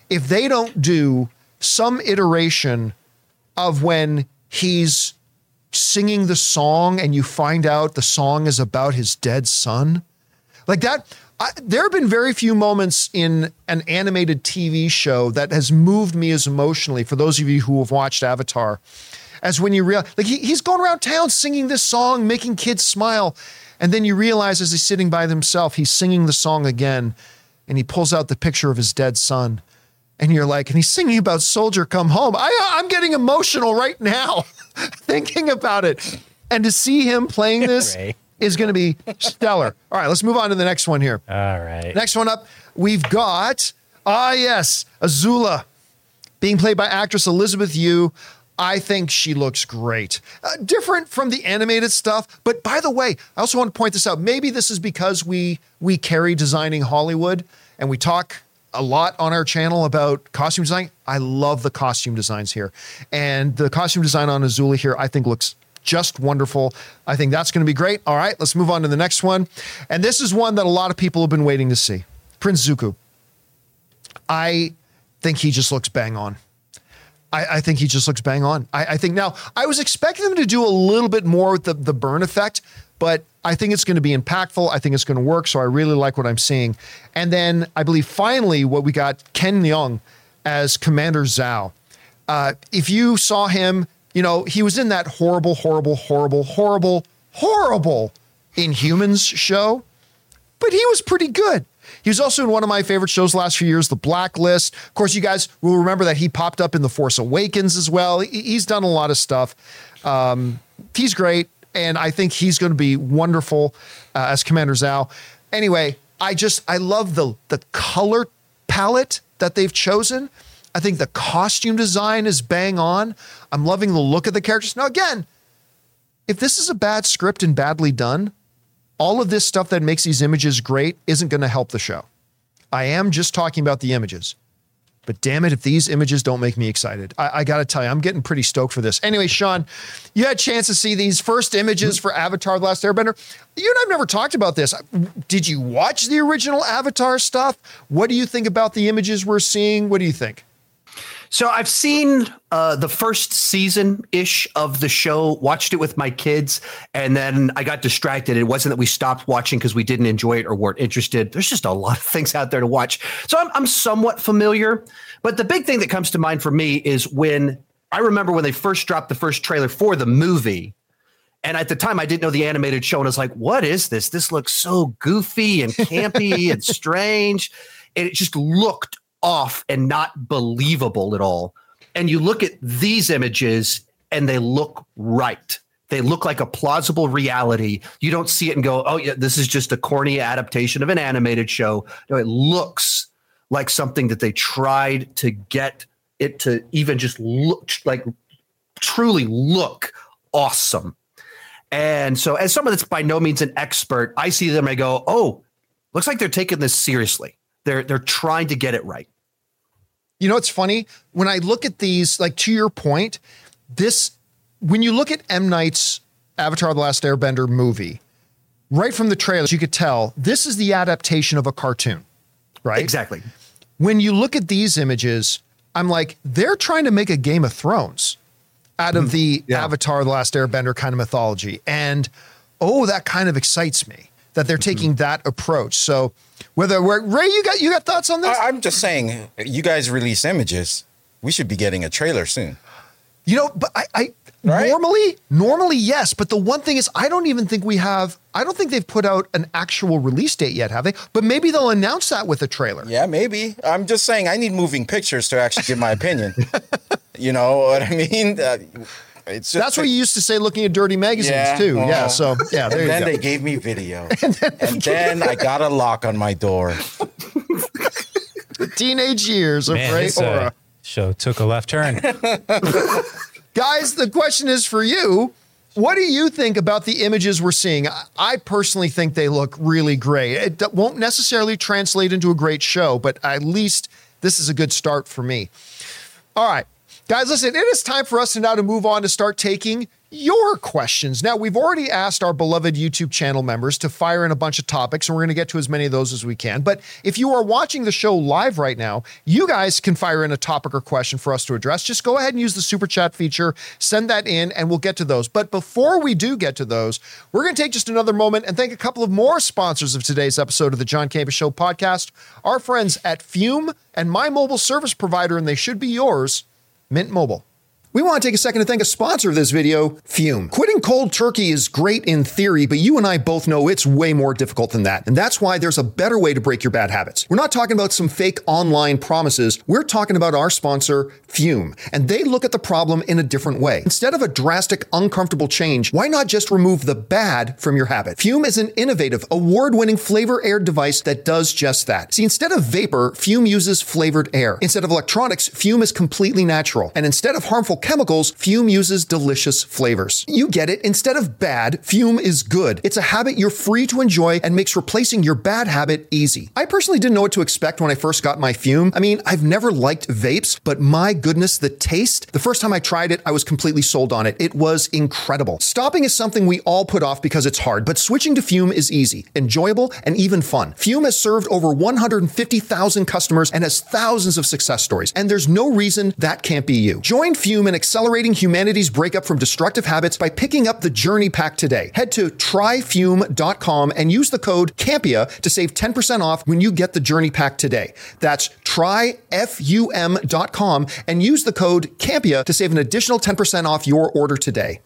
if they don't do some iteration of when he's singing the song and you find out the song is about his dead son. Like that, I, there have been very few moments in an animated TV show that has moved me as emotionally. For those of you who have watched Avatar, as when you realize, like he, he's going around town singing this song, making kids smile, and then you realize as he's sitting by himself, he's singing the song again, and he pulls out the picture of his dead son, and you're like, and he's singing about "Soldier Come Home." I, I'm getting emotional right now thinking about it, and to see him playing this Ray. is going to be stellar. All right, let's move on to the next one here. All right. Next one up, we've got ah yes, Azula, being played by actress Elizabeth Yu. I think she looks great. Uh, different from the animated stuff, but by the way, I also want to point this out. Maybe this is because we we carry designing Hollywood and we talk a lot on our channel about costume design. I love the costume designs here. And the costume design on Azula here I think looks just wonderful. I think that's going to be great. All right, let's move on to the next one. And this is one that a lot of people have been waiting to see. Prince Zuko. I think he just looks bang on. I, I think he just looks bang on. I, I think now I was expecting them to do a little bit more with the, the burn effect, but I think it's going to be impactful. I think it's going to work. So I really like what I'm seeing. And then I believe finally what we got Ken Leung as Commander Zhao. Uh, if you saw him, you know, he was in that horrible, horrible, horrible, horrible, horrible Inhumans show but he was pretty good. He was also in one of my favorite shows last few years, The Blacklist. Of course, you guys will remember that he popped up in The Force Awakens as well. He's done a lot of stuff. Um, he's great, and I think he's going to be wonderful uh, as Commander Zhao. Anyway, I just I love the the color palette that they've chosen. I think the costume design is bang on. I'm loving the look of the characters. Now, again, if this is a bad script and badly done, all of this stuff that makes these images great isn't going to help the show. I am just talking about the images. But damn it, if these images don't make me excited, I, I got to tell you, I'm getting pretty stoked for this. Anyway, Sean, you had a chance to see these first images for Avatar: The Last Airbender. You and I've never talked about this. Did you watch the original Avatar stuff? What do you think about the images we're seeing? What do you think? So I've seen uh, the first season ish of the show, watched it with my kids, and then I got distracted. It wasn't that we stopped watching because we didn't enjoy it or weren't interested. There's just a lot of things out there to watch. So I'm, I'm somewhat familiar. But the big thing that comes to mind for me is when I remember when they first dropped the first trailer for the movie. And at the time, I didn't know the animated show. And I was like, what is this? This looks so goofy and campy and strange. And it just looked off and not believable at all. And you look at these images and they look right. They look like a plausible reality. You don't see it and go, oh, yeah, this is just a corny adaptation of an animated show. No, it looks like something that they tried to get it to even just look like truly look awesome. And so, as someone that's by no means an expert, I see them I go, oh, looks like they're taking this seriously. They're they're trying to get it right. You know, it's funny when I look at these, like to your point, this, when you look at M. Night's Avatar The Last Airbender movie, right from the trailers, you could tell this is the adaptation of a cartoon, right? Exactly. When you look at these images, I'm like, they're trying to make a Game of Thrones out of mm-hmm. the Yeah. Avatar The Last Airbender kind of mythology. And oh, that kind of excites me that they're taking that approach. So whether we're Ray, you got you got thoughts on this? I, I'm just saying, you guys release images. We should be getting a trailer soon. You know, but I, I Right? normally, normally yes. But the one thing is, I don't even think we have. I don't think they've put out an actual release date yet, have they? But maybe they'll announce that with a trailer. Yeah, maybe. I'm just saying, I need moving pictures to actually give my opinion. you know what I mean? Uh, it's just That's what you used to say looking at dirty magazines Yeah, too. well, yeah. So yeah, there and you then go. they gave me video. and then, I got a lock on my door. the Teenage years of Man, Ray this uh, Aura. show took a left turn. Guys, the question is for you. What do you think about the images we're seeing? I- I personally think they look really great. It d- won't necessarily translate into a great show, but at least this is a good start for me. All right. Guys, listen, it is time for us now to move on to start taking your questions. Now, we've already asked our beloved YouTube channel members to fire in a bunch of topics, and we're going to get to as many of those as we can. But if you are watching the show live right now, you guys can fire in a topic or question for us to address. Just go ahead and use the super chat feature, send that in, and we'll get to those. But before we do get to those, we're going to take just another moment and thank a couple of more sponsors of today's episode of the John Campea Show podcast, our friends at Füm and my mobile service provider, and they should be yours, Mint Mobile. We want to take a second to thank a sponsor of this video, Füm. Quitting cold turkey is great in theory, but you and I both know it's way more difficult than that. And that's why there's a better way to break your bad habits. We're not talking about some fake online promises. We're talking about our sponsor, Füm. And they look at the problem in a different way. Instead of a drastic, uncomfortable change, why not just remove the bad from your habit? Füm is an innovative, award winning flavor air device that does just that. See, instead of vapor, Füm uses flavored air. Instead of electronics, Füm is completely natural. And instead of harmful chemicals, Füm uses delicious flavors. You get it. Instead of bad, Füm is good. It's a habit you're free to enjoy and makes replacing your bad habit easy. I personally didn't know what to expect when I first got my Füm. I mean, I've never liked vapes, but my goodness, the taste. The first time I tried it, I was completely sold on it. It was incredible. Stopping is something we all put off because it's hard, but switching to Füm is easy, enjoyable, and even fun. Füm has served over 150,000 customers and has thousands of success stories, and there's no reason that can't be you. Join Füm in accelerating humanity's breakup from destructive habits by picking up the Journey Pack today. Head to tryfum.com and use the code CAMPEA to save 10% off when you get the Journey Pack today. That's tryfum.com and use the code CAMPEA to save an additional 10% off your order today.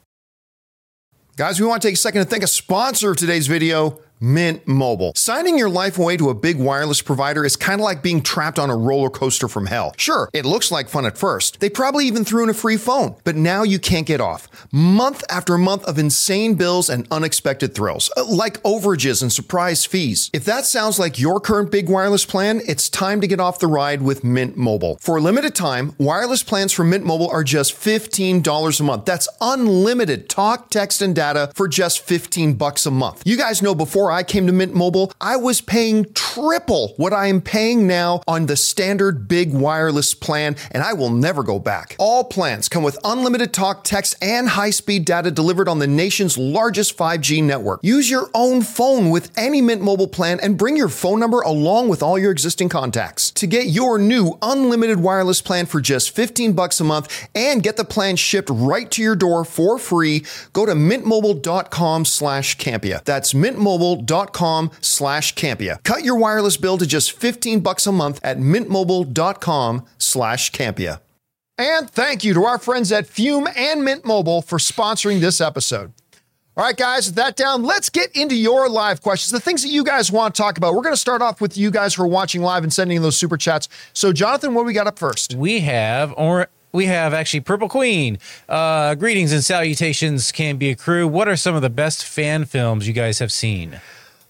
Guys, we want to take a second to thank a sponsor of today's video. Mint Mobile. Signing your life away to a big wireless provider is kind of like being trapped on a roller coaster from hell. Sure, it looks like fun at first. They probably even threw in a free phone, but now you can't get off. Month after month of insane bills and unexpected thrills, uh, like overages and surprise fees. If that sounds like your current big wireless plan, it's time to get off the ride with Mint Mobile. For a limited time, wireless plans from Mint Mobile are just $15 a month. That's unlimited talk, text, and data for just 15 bucks a month. You guys know before I came to Mint Mobile, I was paying triple what I am paying now on the standard big wireless plan, and I will never go back. All plans come with unlimited talk, text, and high speed data delivered on the nation's largest 5G network. Use your own phone with any Mint Mobile plan and bring your phone number along with all your existing contacts. To get your new unlimited wireless plan for just 15 bucks a month and get the plan shipped right to your door for free, go to mintmobile.com slash Campea. That's mintmobile.com slash Campea. Cut your wireless bill to just 15 bucks a month at mintmobile.com slash Campea. And thank you to our friends at Füm and Mint Mobile for sponsoring this episode. All right, guys, with that down, let's get into your live questions, the things that you guys want to talk about. We're going to start off with you guys who are watching live and sending those super chats. So, Jonathan, what we got up first? We have or we have actually Purple Queen. Uh, greetings and salutations, Campea crew. What are some of the best fan films you guys have seen?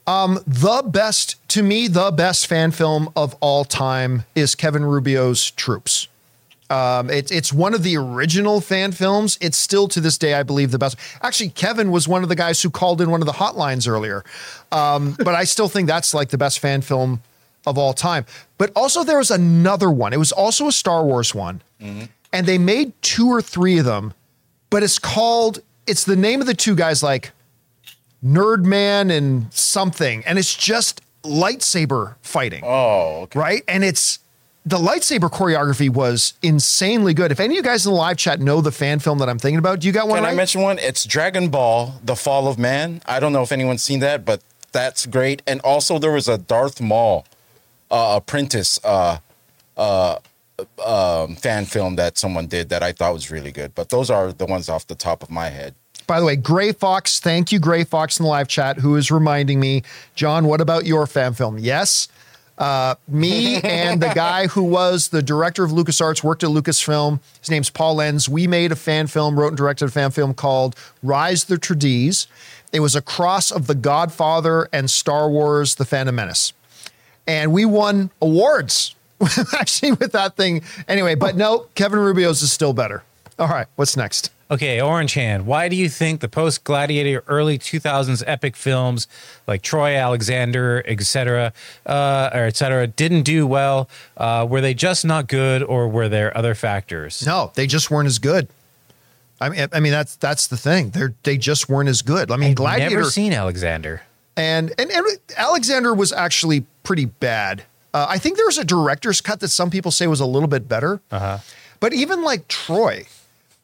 The best, to me, the best fan film of all time is Kevin Rubio's Troops. Um, it's it's one of the original fan films. It's still to this day, I believe, the best. Actually, Kevin was one of the guys who called in one of the hotlines earlier. Um, but I still think that's like the best fan film of all time. But also, there was another one. It was also a Star Wars one, and they made two or three of them. But it's called. It's the name of the two guys, like Nerdman and something, and it's just lightsaber fighting Oh, okay. right? And it's the lightsaber choreography was insanely good. If any of you guys in the live chat know the fan film that I'm thinking about, do you got one? Can I right? mention one? It's Dragon Ball: The Fall of Man. I don't know if anyone's seen that, but that's great. And also, there was a Darth Maul uh, apprentice uh, uh, um, fan film that someone did that I thought was really good. But those are the ones off the top of my head. By the way, Gray Fox, thank you, Gray Fox in the live chat, who is reminding me, John, what about your fan film? Yes. Uh, me and the guy who was the director of LucasArts worked at Lucasfilm. His name's Paul Lenz. We made a fan film, wrote and directed a fan film called Rise the Trades. It was a cross of The Godfather and Star Wars The Phantom Menace. And we won awards actually with that thing. Anyway, but no, Kevin Rubio's is still better. All right, what's next? Okay, Orange Hand. Why do you think the post Gladiator early 2000s epic films like Troy Alexander, etc., uh, or etc., didn't do well? Uh, were they just not good, or were there other factors? No, they just weren't as good. I mean, I mean that's that's the thing. They they just weren't as good. I mean, Gladiator Never seen Alexander. and, and and Alexander was actually pretty bad. Uh, I think there was a director's cut that some people say was a little bit better. Uh-huh. But even like Troy,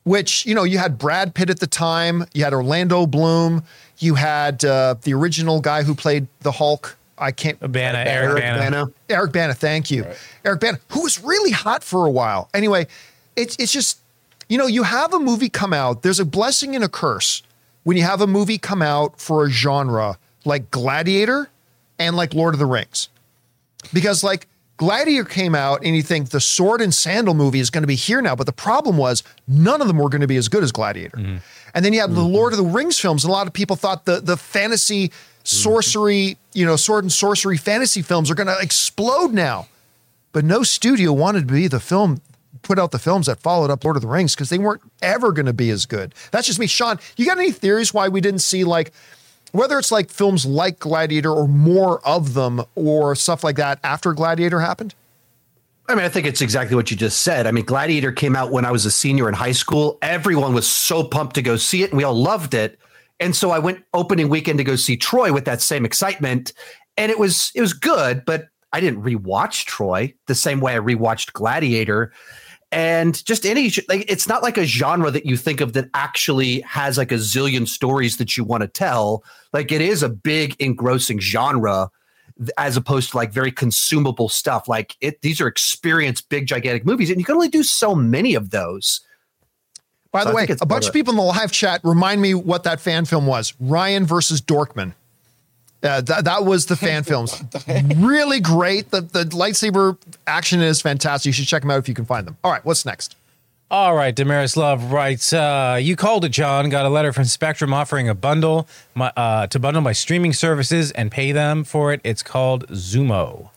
which you know you had Brad Pitt at the time, you had Orlando Bloom, you had uh, the original guy who played the Hulk. I can't Bana, Eric Bana. Bana. Eric Bana, thank you. Eric Bana, who was really hot for a while. Anyway, it's it's just, you know, you have a movie come out. There's a blessing and a curse when you have a movie come out for a genre like Gladiator and like Lord of the Rings. Because like Gladiator came out and you think the sword and sandal movie is going to be here now, but the problem was none of them were going to be as good as Gladiator. Mm-hmm. And then you have the mm-hmm. Lord of the Rings films, and a lot of people thought the the fantasy sorcery, you know, sword and sorcery fantasy films are going to explode now. But no studio wanted to be the film put out the films that followed up Lord of the Rings because they weren't ever going to be as good. That's just me. Sean, you got any theories why we didn't see like whether it's like films like Gladiator or more of them or stuff like that after Gladiator happened? I mean, I think it's exactly what you just said. I mean, Gladiator came out when I was a senior in high school. Everyone was so pumped to go see it, and we all loved it. And so I went opening weekend to go see Troy with that same excitement, and it was it was good, but I didn't rewatch Troy the same way I rewatched Gladiator. And just any like it's not like a genre that you think of that actually has like a zillion stories that you want to tell. Like it is a big engrossing genre as opposed to like very consumable stuff. Like it, these are experienced, big, gigantic movies, and you can only do so many of those. By So the I way, a bunch of of people in the live chat remind me what that fan film was Ryan versus Dorkman. Uh, that, that was the fan films. really great. The, the lightsaber action is fantastic. You should check them out if you can find them. All right, what's next? All right, Damaris Love writes, uh, you called it, John. Got a letter from Spectrum offering a bundle my, uh, to bundle my streaming services and pay them for it. It's called Xumo.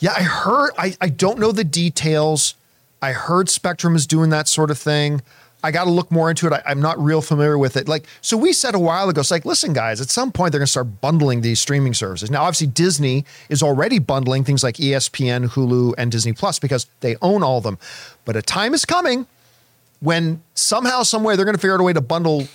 Yeah, I heard, I, I don't know the details. I heard Spectrum is doing that sort of thing. I got to look more into it. I, am not real familiar with it. Like, so we said a while ago, it's like, listen, guys, at some point they're going to start bundling these streaming services. Now, obviously, Disney is already bundling things like ESPN, Hulu, and Disney Plus because they own all of them. But a time is coming when somehow, some way, they're going to figure out a way to bundle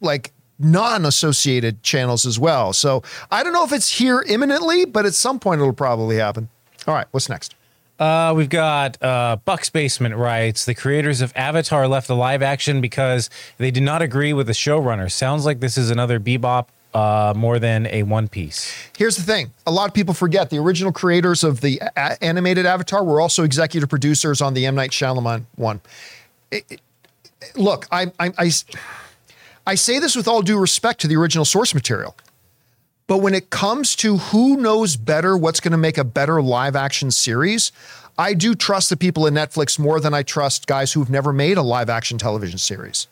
like non-associated channels as well. So I don't know if it's here imminently, but at some point it'll probably happen. All right, what's next? Uh, we've got uh, Buck's Basement writes the creators of Avatar left the live action because they did not agree with the showrunner. Sounds like this is another Bebop uh, more than a One Piece. Here's the thing: a lot of people forget the original creators of the a- animated Avatar were also executive producers on the M Night Shyamalan one. It, it, look, I, I, I, I say this with all due respect to the original source material. But when it comes to who knows better what's going to make a better live action series, I do trust the people in Netflix more than I trust guys who've never made a live action television series.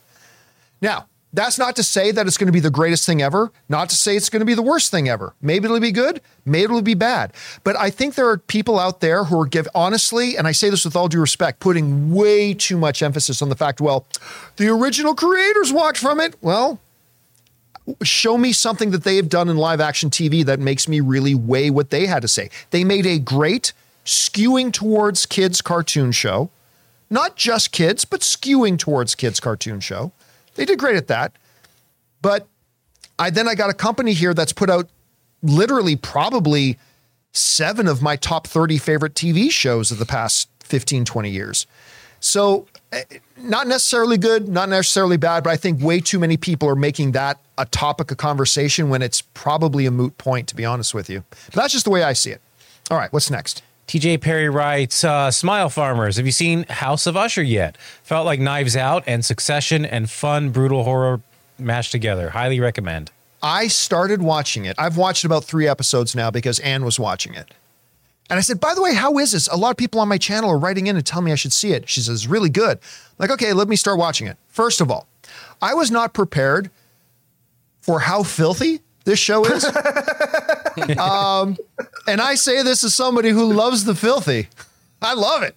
Now, that's not to say that it's going to be the greatest thing ever, not to say it's going to be the worst thing ever. Maybe it'll be good, maybe it'll be bad. But I think there are people out there who are give honestly, and I say this with all due respect, putting way too much emphasis on the fact, well, the original creators walked from it. Well, show me something that they have done in live action TV that makes me really weigh what they had to say. They made a great skewing towards kids cartoon show, not just kids, but skewing towards kids cartoon show. They did great at that. But I then I got a company here that's put out literally probably seven of my top 30 favorite TV shows of the past 15, 20 years. So not necessarily good, not necessarily bad, but I think way too many people are making that a topic of conversation when it's probably a moot point, to be honest with you. But that's just the way I see it. All right, what's next? TJ Perry writes, uh, Smile Farmers, have you seen House of Usher yet? Felt like Knives Out and Succession and fun, brutal horror mashed together. Highly recommend. I started watching it. I've watched about three episodes now because Anne was watching it. And I said, by the way, how is this? A lot of people on my channel are writing in and telling me I should see it. She says, really good. I'm like, okay, let me start watching it. First of all, I was not prepared for how filthy this show is. um, and I say this as somebody who loves the filthy. I love it,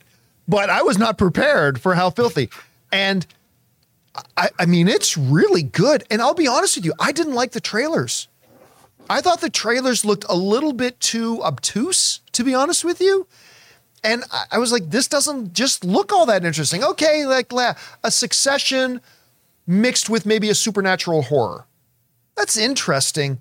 but I was not prepared for how filthy. And I, I mean, it's really good. And I'll be honest with you, I didn't like the trailers. I thought the trailers looked a little bit too obtuse, to be honest with you. And I, I was like, this doesn't just look all that interesting. Okay, like a succession mixed with maybe a supernatural horror. That's interesting.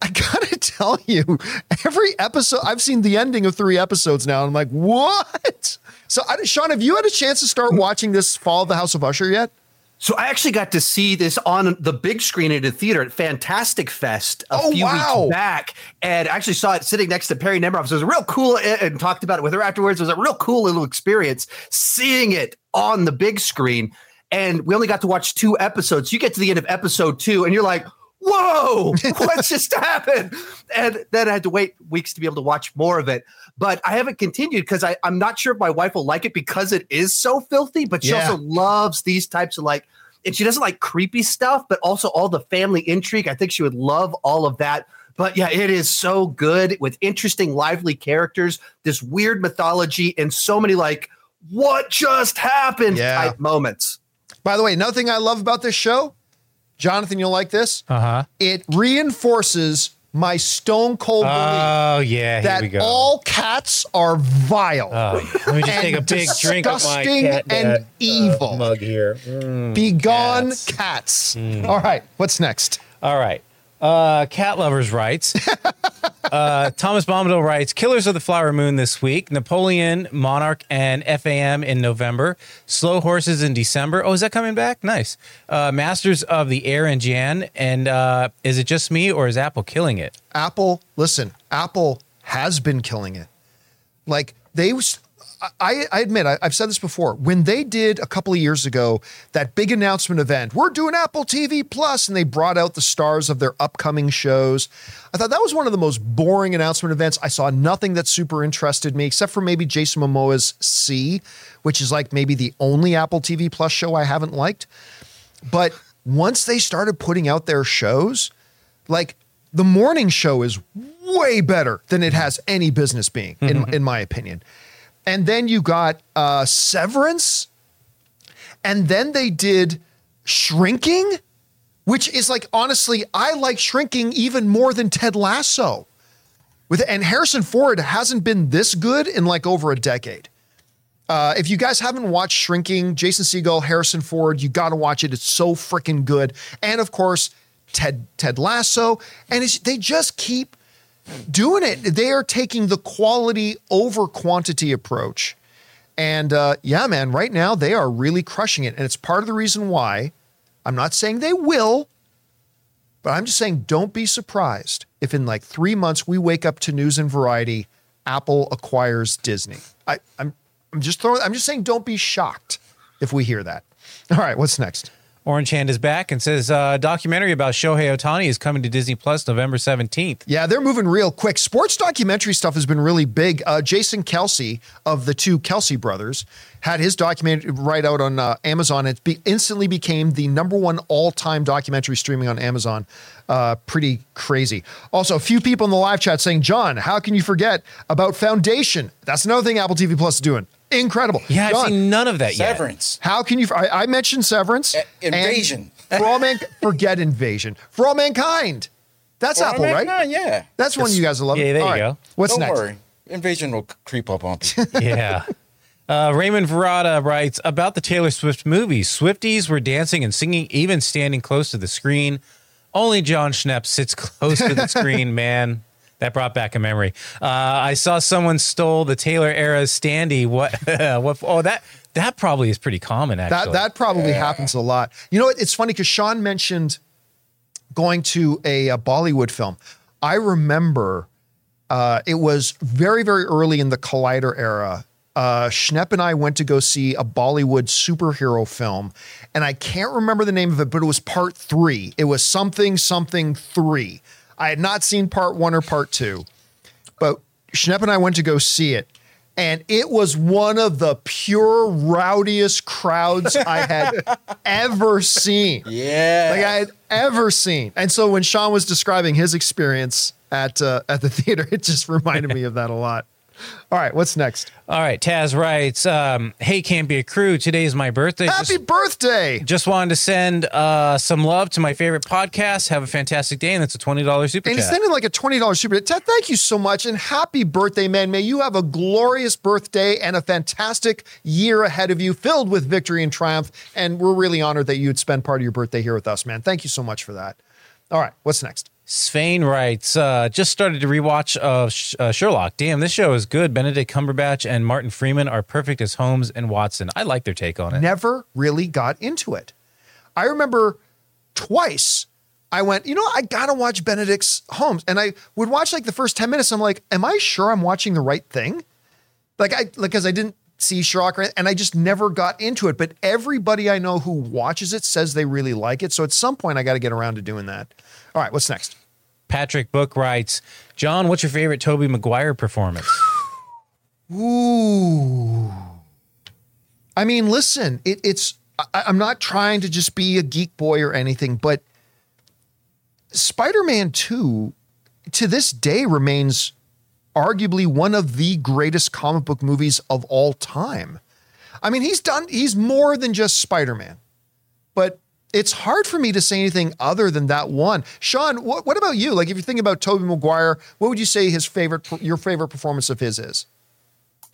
I gotta tell you, every episode, I've seen the ending of three episodes now. And I'm like, what? So, I, Sean, have you had a chance to start watching this Fall of the House of Usher yet? So I actually got to see this on the big screen at a theater at Fantastic Fest a oh, few wow. weeks back, and I actually saw it sitting next to Perri Nemiroff. So it was a real cool, uh, and talked about it with her afterwards. It was a real cool little experience seeing it on the big screen. And we only got to watch two episodes. You get to the end of episode two, and you're like, whoa, what just happened? And then I had to wait weeks to be able to watch more of it. But I haven't continued because I'm not sure if my wife will like it because it is so filthy, but she yeah. also loves these types of like, and she doesn't like creepy stuff, but also all the family intrigue. I think she would love all of that. But yeah, it is so good with interesting, lively characters, this weird mythology, and so many like, what just happened yeah. type moments. By the way, another thing I love about this show Jonathan, you'll like this. Uh huh. It reinforces my stone cold belief oh, yeah, that all cats are vile. Oh, let me just take a big drink of my cat and uh, evil mug here. Mm, Be gone, cats. cats. Mm. All right, what's next? All right. Uh, Cat Lovers writes. uh, Thomas Bombadil writes Killers of the Flower Moon this week. Napoleon, Monarch, and FAM in November. Slow Horses in December. Oh, is that coming back? Nice. Uh, Masters of the Air in Jan. And uh, is it just me or is Apple killing it? Apple, listen, Apple has been killing it. Like they I, I admit, I, have said this before. When they did a couple of years ago that big announcement event, we're doing Apple TV Plus, and they brought out the stars of their upcoming shows. I thought that was one of the most boring announcement events. I saw nothing that super interested me, except for maybe Jason Momoa's See, which is like maybe the only Apple TV Plus show I haven't liked. But once they started putting out their shows, like the morning show is way better than it has any business being, in, mm-hmm. in my opinion. And then you got uh, Severance. And then they did Shrinking, which is like honestly, I like Shrinking even more than Ted Lasso. With and Harrison Ford hasn't been this good in like over a decade. Uh, if you guys haven't watched Shrinking, Jason Segel, Harrison Ford, you got to watch it. It's so freaking good. And of course, Ted Ted Lasso, and they just keep doing it. They are taking the quality over quantity approach. And uh, yeah, man, right now they are really crushing it. And it's part of the reason why I'm not saying they will, but I'm just saying don't be surprised if in like three months we wake up to news and variety, Apple acquires Disney. I, I'm I'm just throwing I'm just saying don't be shocked if we hear that. All right, what's next? Orange Hand is back and says uh, documentary about Shohei Ohtani is coming to Disney Plus November 17th. Yeah, they're moving real quick. Sports documentary stuff has been really big. Uh, Jason Kelce of the two Kelsey brothers had his documentary right out on uh, Amazon. It be- instantly became the number one all time documentary streaming on Amazon. Uh, pretty crazy. Also, a few people in the live chat saying, John, how can you forget about Foundation? That's another thing Apple TV Plus is doing. Incredible. Yeah, John, I've seen none of that yet. Severance. how can you? I, I mentioned Severance. Uh, Invasion. For all man, forget Invasion. For all mankind. That's Well, Apple, I mean, right? no, yeah. That's one you guys will love. Yeah, there All you right. go. What's Don't next? worry. Invasion will creep up on people. yeah. Uh, Raymond Verada writes about the Taylor Swift movie. Swifties were dancing and singing, even standing close to the screen. Only John Schnepp sits close to the screen, man. That brought back a memory. Uh, I saw someone stole the Taylor era standee. What? what? Oh, that that probably is pretty common. That Actually, that probably happens a lot. You know, what? it's funny because Sean mentioned going to a, a Bollywood film. I remember uh, it was very very early in the Collider era. Uh, Schnepp and I went to go see a Bollywood superhero film, and I can't remember the name of it, but it was part three. It was something something three. I had not seen part one or part two, but Schnepp and I went to go see it. And it was one of the pure rowdiest crowds I had ever seen. yeah. Like I had ever seen. And so when Sean was describing his experience at uh, at the theater, it just reminded me of that a lot. All right, what's next? All right. Taz writes, um, "Hey, Campea crew. Today is my birthday. Happy Just- birthday! Just wanted to send uh, some love to my favorite podcast. Have a fantastic day, and that's a twenty dollars super. And he's chat. sending like a $20 super. Ted, thank you so much. And happy birthday, man. May you have a glorious birthday and a fantastic year ahead of you, filled with victory and triumph. And we're really honored that you'd spend part of your birthday here with us, man. Thank you so much for that. All right, what's next? Svain writes, uh, just started to rewatch of Sh- uh, Sherlock. Damn, this show is good. Benedict Cumberbatch and Martin Freeman are perfect as Holmes and Watson. I like their take on it. never really got into it. I remember twice I went, you know, I gotta watch Benedict's Holmes. And I would watch like the first 10 minutes. I'm like, am I sure I'm watching the right thing? Like I like because I didn't see Sherlock and I just never got into it. But everybody I know who watches it says they really like it. So at some point I gotta get around to doing that. All right, what's next? Patrick Book writes, John, what's your favorite Tobey Maguire performance? Ooh. I mean, listen, it, it's, I, I'm not trying to just be a geek boy or anything, but Spider Man 2 to this day remains arguably one of the greatest comic book movies of all time. I mean, he's done, he's more than just Spider Man, but it's hard for me to say anything other than that one. Sean, what, what about you? Like, if you think about Tobey Maguire, what would you say his favorite, your favorite performance of his is?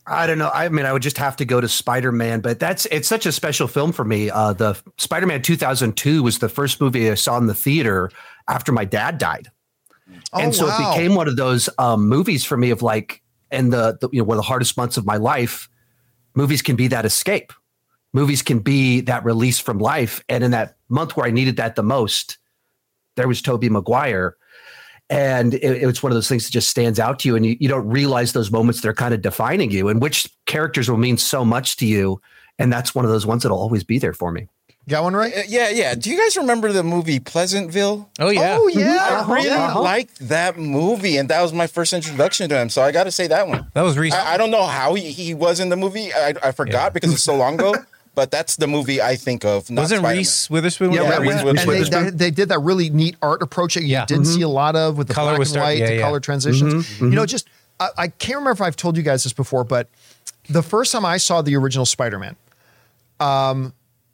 I don't know. I mean, I would just have to go to Spider Man, but that's it's such a special film for me. Uh, the Spider Man 2002 was the first movie I saw in the theater after my dad died, Oh, and so wow. it became one of those um, movies for me of like, and the, the you know one of the hardest months of my life. Movies can be that escape. Movies can be that release from life, and in that month where I needed that the most, there was Tobey Maguire and it, it's one of those things that just stands out to you and you, you don't realize those moments that are kind of defining you and which characters will mean so much to you and that's one of those ones that'll always be there for me Got one right? Uh, yeah, yeah. Do you guys remember the movie Pleasantville? Oh, yeah. Oh yeah. I really uh-huh. liked that movie, and that was my first introduction to him. So I got to say that one. That was recent. I, I don't know how he, he was in the movie. I, I forgot because it's so long ago. But that's the movie I think of. Not Wasn't Spider-Man. Reese Witherspoon? Yeah, yeah, Reese Reese? Witherspoon. and they, Witherspoon. they, they did that really neat art approach that you Yeah. didn't mm-hmm. see a lot of with the Color black was and start- white, yeah, the yeah. color transitions. Mm-hmm. You know, just I, I can't remember if I've told you guys this before, but the first time I saw the original Spider-Man, um,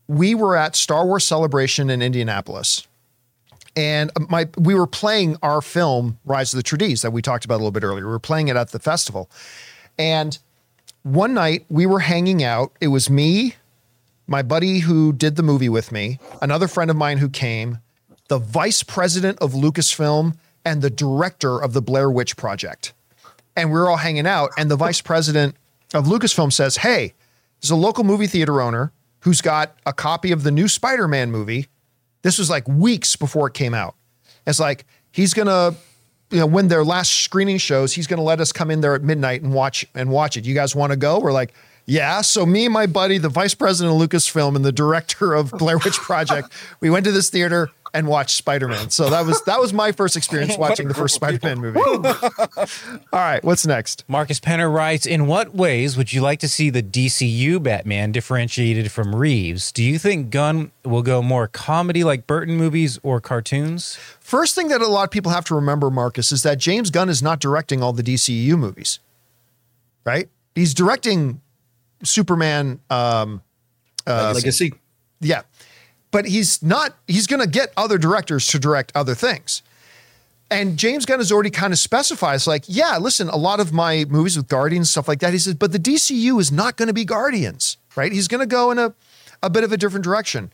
we were at Star Wars Celebration in Indianapolis, and um, my we were playing our film Rise of the Trades that we talked about a little bit earlier. We were playing it at the festival, and one night we were hanging out. It was me, my buddy who did the movie with me, another friend of mine who came, the vice president of Lucasfilm, and the director of the Blair Witch Project. And we were all hanging out, and the vice president of Lucasfilm says, Hey, there's a local movie theater owner who's got a copy of the new Spider Man movie. This was like weeks before it came out. It's like, he's going to you know, when their last screening shows, he's going to let us come in there at midnight and watch and watch it. You guys want to go? We're like, yeah. So me and my buddy, the vice president of Lucasfilm and the director of Blair Witch Project, we went to this theater and watched Spider Man. So that was that was my first experience watching the first Spider Man movie. All right, what's next? Marcus Penner writes In what ways would you like to see the DCU Batman differentiated from Reeves? Do you think Gunn will go more comedy like Burton movies or cartoons? First thing that a lot of people have to remember, Marcus, is that James Gunn is not directing all the DCU movies, right? He's directing Superman. Um, uh, Legacy. Yeah. But he's not, he's going to get other directors to direct other things. And James Gunn has already kind of specifies, like, yeah, listen, a lot of my movies with Guardians, stuff like that. He says, but the DCU is not going to be Guardians, right? He's going to go in a, a bit of a different direction.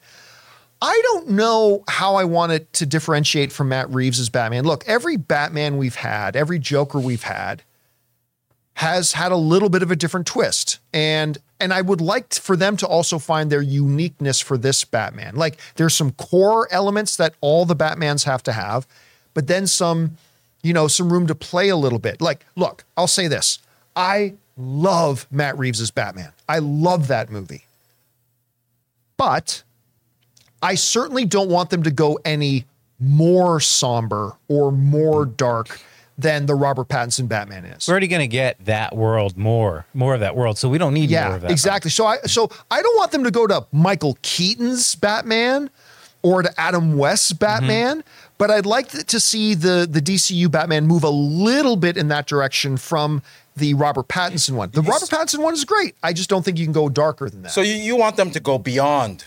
I don't know how I want it to differentiate from Matt Reeves' Batman. Look, every Batman we've had, every Joker we've had, has had a little bit of a different twist. And and I would like for them to also find their uniqueness for this Batman. Like there's some core elements that all the Batmans have to have, but then some, you know, some room to play a little bit. Like, look, I'll say this. I love Matt Reeves' Batman. I love that movie. But I certainly don't want them to go any more somber or more dark than the Robert Pattinson Batman is. We're already going to get that world more, more of that world. So we don't need yeah, more of that. Exactly. So I so I don't want them to go to Michael Keaton's Batman or to Adam West's Batman, mm-hmm. but I'd like to see the the DCU Batman move a little bit in that direction from the Robert Pattinson one. The Robert Pattinson one is great. I just don't think you can go darker than that. So you, you want them to go beyond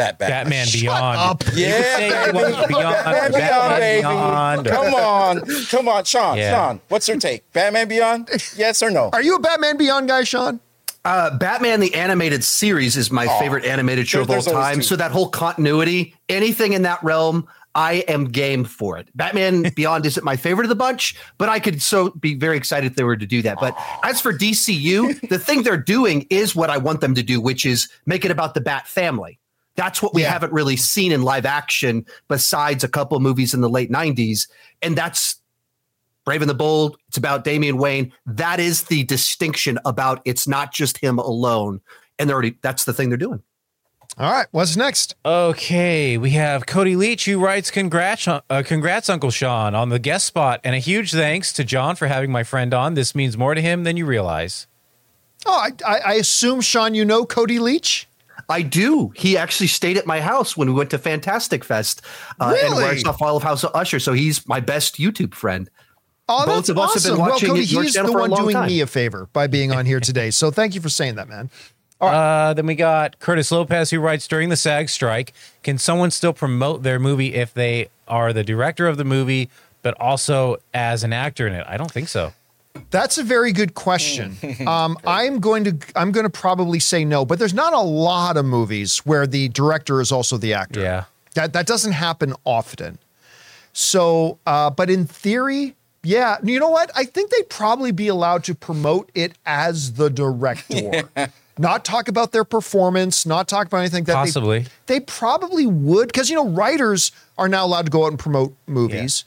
that Batman. Batman Beyond. Up. Yeah, baby. Beyond, Batman, Beyond, baby. Beyond. Come on, come on, Sean. Yeah. Sean, what's your take? Batman Beyond? Yes or no? Are you a Batman Beyond guy, Sean? Uh, Batman the animated series is my favorite animated show There- of all time. So that whole continuity, anything in that realm, I am game for it. Batman Beyond isn't my favorite of the bunch, but I could so be very excited if they were to do that. But as for DCU, the thing they're doing is what I want them to do, which is make it about the Bat family. That's what we Yeah. haven't really seen in live action besides a couple movies in the late 90s. And that's Brave and the Bold. It's about Damian Wayne. That is the distinction about it's not just him alone. And they're already that's the thing they're doing. All right, what's next? Okay, we have Cody Leach who writes, "Congrats, uh, congrats, Uncle Sean, on the guest spot, and a huge thanks to John for having my friend on. This means more to him than you realize." Oh, I, I, I assume, Sean, you know Cody Leach? I do. He actually stayed at my house when we went to Fantastic Fest, uh, and where I Really? saw Fall of House of Usher. So he's my best YouTube friend. Oh, Both that's of us have been awesome. watching well, Cody, your he's the one doing time. me a favor by being on here today. So thank you for saying that, man. Uh, then we got Curtis Lopez who writes, "During the SAG strike, can someone still promote their movie if they are the director of the movie, but also as an actor in it?" I don't think so. That's a very good question. Um, I'm going to I'm going to probably say no, but there's not a lot of movies where the director is also the actor. Yeah. That that doesn't happen often. So, uh, but in theory, yeah. You know what? I think they'd probably be allowed to promote it as the director. Not talk about their performance, not talk about anything that they- Possibly. they, probably would because you know writers are now allowed to go out and promote movies.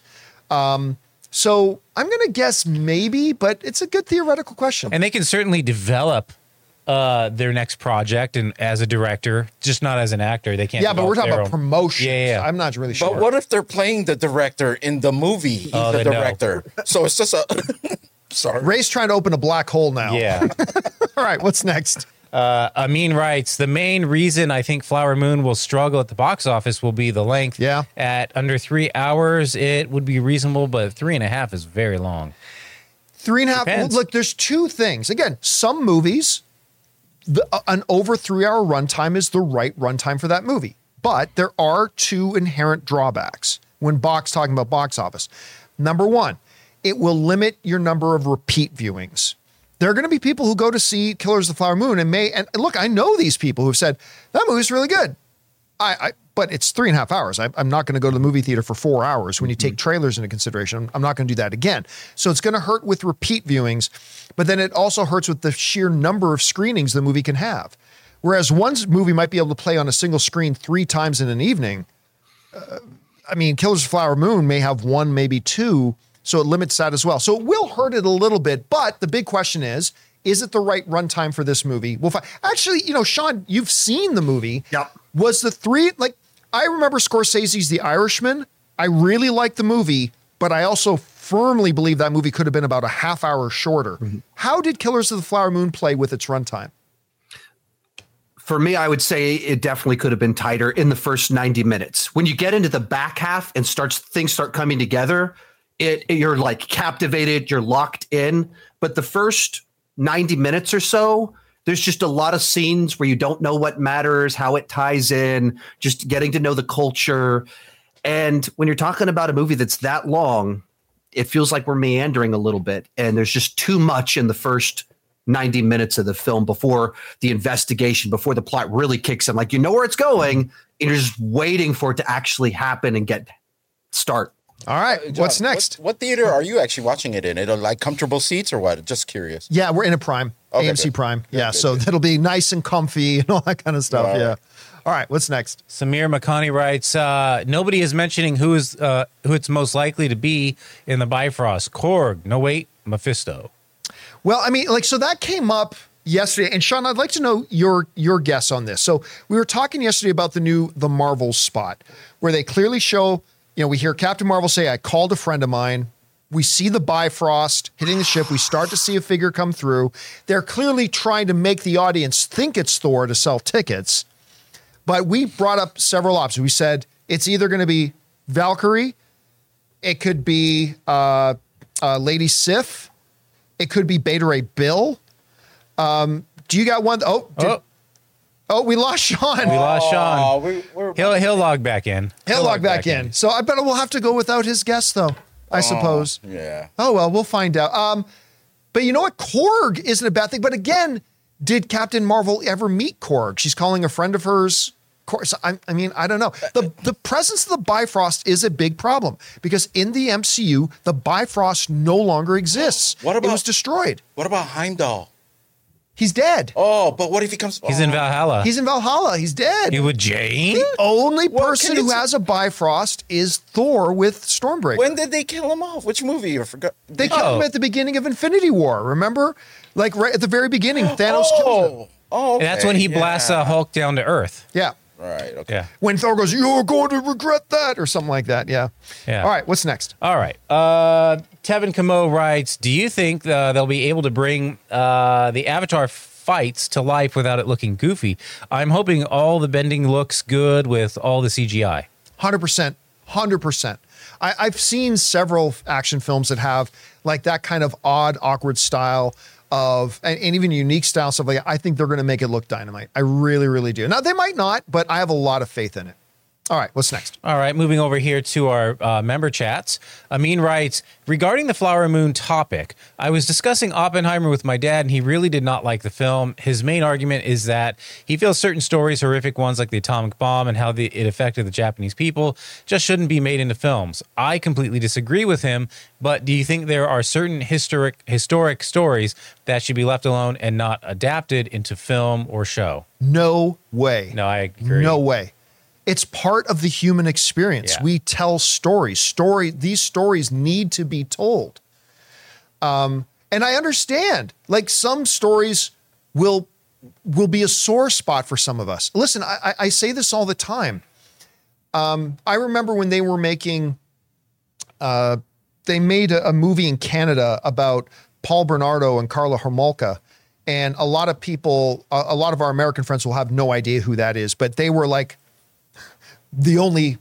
Um, so I'm going to guess maybe, but it's a good theoretical question. And they can certainly develop uh, their next project and as a director, just not as an actor. They can't. yeah, but we're talking about promotion. Yeah, yeah. I'm not really sure. But what if they're playing the director in the movie? He's Oh, the then no. director. So it's just a. Sorry. Ray's trying to open a black hole now. Yeah. All right, what's next? Uh, Amin writes the main reason I think Flower Moon will struggle at the box office will be the length. Yeah. At under three hours, it would be reasonable, but three and a half is very long. Three and a half. Depends. Look, there's two things. Again, some movies the, uh, an over three hour runtime is the right runtime for that movie. But there are two inherent drawbacks when box talking about box office. Number one, it will limit your number of repeat viewings. There are going to be people who go to see Killers of the Flower Moon and may and look, I know these people who've said that movie's really good. I, I but it's three and a half hours. I, am not going to go to the movie theater for four hours. When you take trailers into consideration, I'm, I'm not going to do that again. So it's going to hurt with repeat viewings, but then it also hurts with the sheer number of screenings the movie can have. Whereas one movie might be able to play on a single screen three times in an evening. Uh, I mean, Killers of Flower Moon may have one, maybe two, so it limits that as well. So it will hurt it a little bit. But the big question is, is it the right runtime for this movie? We'll find. Actually, you know, Sean, you've seen the movie. Yep. Was the three like I remember Scorsese's The Irishman. I really liked the movie, but I also firmly believe that movie could have been about a half hour shorter. Mm-hmm. How did Killers of the Flower Moon play with its runtime? For me, I would say it definitely could have been tighter in the first 90 minutes. When you get into the back half and starts things start coming together, it you're like captivated, you're locked in. But the first 90 minutes or so, there's just a lot of scenes where you don't know what matters, how it ties in, just getting to know the culture. And when you're talking about a movie that's that long, it feels like we're meandering a little bit. And there's just too much in the first 90 minutes of the film before the investigation, before the plot really kicks in. Like you know where it's going, and you're just waiting for it to actually happen and get start. All right. Uh, John, What's next? What, what, theater are you actually watching it in? It like comfortable seats or what? Just curious. Yeah, we're in a Prime, okay, AMC good. Prime. Good, yeah, good, so that'll be nice and comfy and all that kind of stuff. All yeah. Right. All right, what's next? Samir Makani writes, uh, nobody is mentioning who is uh, who it's most likely to be in the Bifrost. Korg, no wait, Mephisto. Well, I mean, like, so that came up yesterday, and Sean, I'd like to know your your guess on this. So we were talking yesterday about the new the Marvel spot, where they clearly show you know, we hear Captain Marvel say, I called a friend of mine. We see the Bifrost hitting the ship. We start to see a figure come through. They're clearly trying to make the audience think it's Thor to sell tickets. But we brought up several options. We said it's either going to be Valkyrie, it could be uh, uh, Lady Sif, it could be Beta Ray Bill. Um, do you got one? Oh, did, oh. Oh, we lost Sean. We lost Sean. Oh, we, he'll he'll log back in. He'll, he'll log, log, back, back in. in. So I bet we'll have to go without his guest, though. I oh, suppose. Yeah. Oh well, we'll find out. Um, but you know what? Korg isn't a bad thing. But again, did Captain Marvel ever meet Korg? She's calling a friend of hers. Course, I, I mean, I don't know. The the presence of the Bifrost is a big problem because in the MCU, the Bifrost no longer exists. What about it was destroyed? What about Heimdall? He's dead. Oh, but what if he comes? He's in Valhalla. He's in Valhalla. He's dead. He with Jane? The only well, person who has a Bifrost is Thor with Stormbreaker. When did they kill him off? Which movie? I forgot. They oh. killed him at the beginning of Infinity War. Remember, like right at the very beginning, Thanos oh. kills him. Oh, okay. that's when he blasts uh, Hulk down to Earth. Yeah. Right. Okay. Yeah. When Thor goes, "You're going to regret that," or something like that. Yeah. Yeah. All right. What's next? All right. Uh, Tevin Camo writes, "Do you think uh, they'll be able to bring uh, the Avatar?" fights to life without it looking goofy. I'm hoping all the bending looks good with all the CGI. 100%. 100%. I, I've seen several action films that have like that kind of odd, awkward style of and, and, even unique style stuff like that. I think they're going to make it look dynamite. I really, really do. Now they might not, but I have a lot of faith in it. All right, what's next? All right, moving over here to our uh, member chats. Amin writes Regarding the Flower Moon topic, I was discussing Oppenheimer with my dad, and he really did not like the film. His main argument is that he feels certain stories, horrific ones like the atomic bomb and how the, it affected the Japanese people, just shouldn't be made into films. I completely disagree with him, but do you think there are certain historic, historic stories that should be left alone and not adapted into film or show? No way. No, I agree. No way it's part of the human experience. Yeah. We tell stories. Story these stories need to be told. Um, and I understand, like some stories will will be a sore spot for some of us. Listen, I, I say this all the time. Um, I remember when they were making, uh, they made a, a movie in Canada about Paul Bernardo and Karla Homolka. And a lot of people, a, a lot of our American friends will have no idea who that is, but they were like the only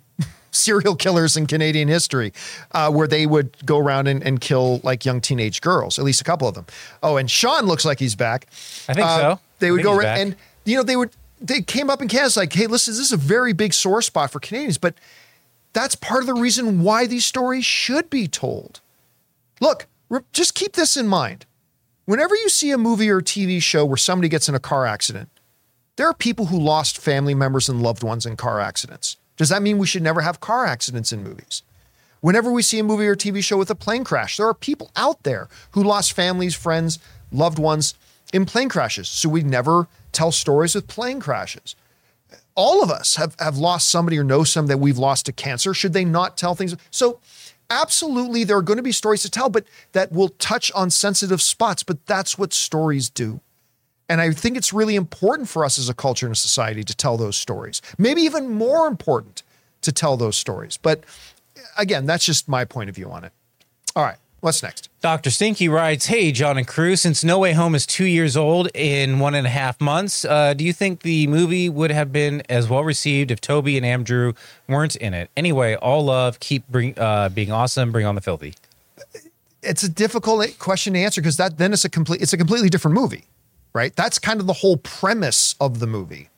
serial killers in Canadian history, uh, where they would go around and, and, kill like young teenage girls, at least a couple of them. Oh, and Sean looks like he's back. I think uh, so. They would go around back. and you know they would they came up in Canada like, hey, listen, this is a very big sore spot for Canadians, but that's part of the reason why these stories should be told. Look, just keep this in mind. Whenever you see a movie or TV show where somebody gets in a car accident, there are people who lost family members and loved ones in car accidents. Does that mean we should never have car accidents in movies? Whenever we see a movie or TV show with a plane crash, there are people out there who lost families, friends, loved ones in plane crashes. So we never tell stories with plane crashes. All of us have, have lost somebody or know some that we've lost to cancer. Should they not tell things? So, absolutely, there are going to be stories to tell, but that will touch on sensitive spots. But that's what stories do. And I think it's really important for us as a culture and a society to tell those stories. Maybe even more important to tell those stories. But again, that's just my point of view on it. All right, what's next? Dr. Stinky writes, Hey, John and crew, since No Way Home is two years old in one and a half months, uh, do you think the movie would have been as well received if Tobey and Andrew weren't in it? Anyway, all love, keep bring, uh, being awesome, bring on the filthy. It's a difficult question to answer because that then it's a complete it's a completely different movie, right? That's kind of the whole premise of the movie.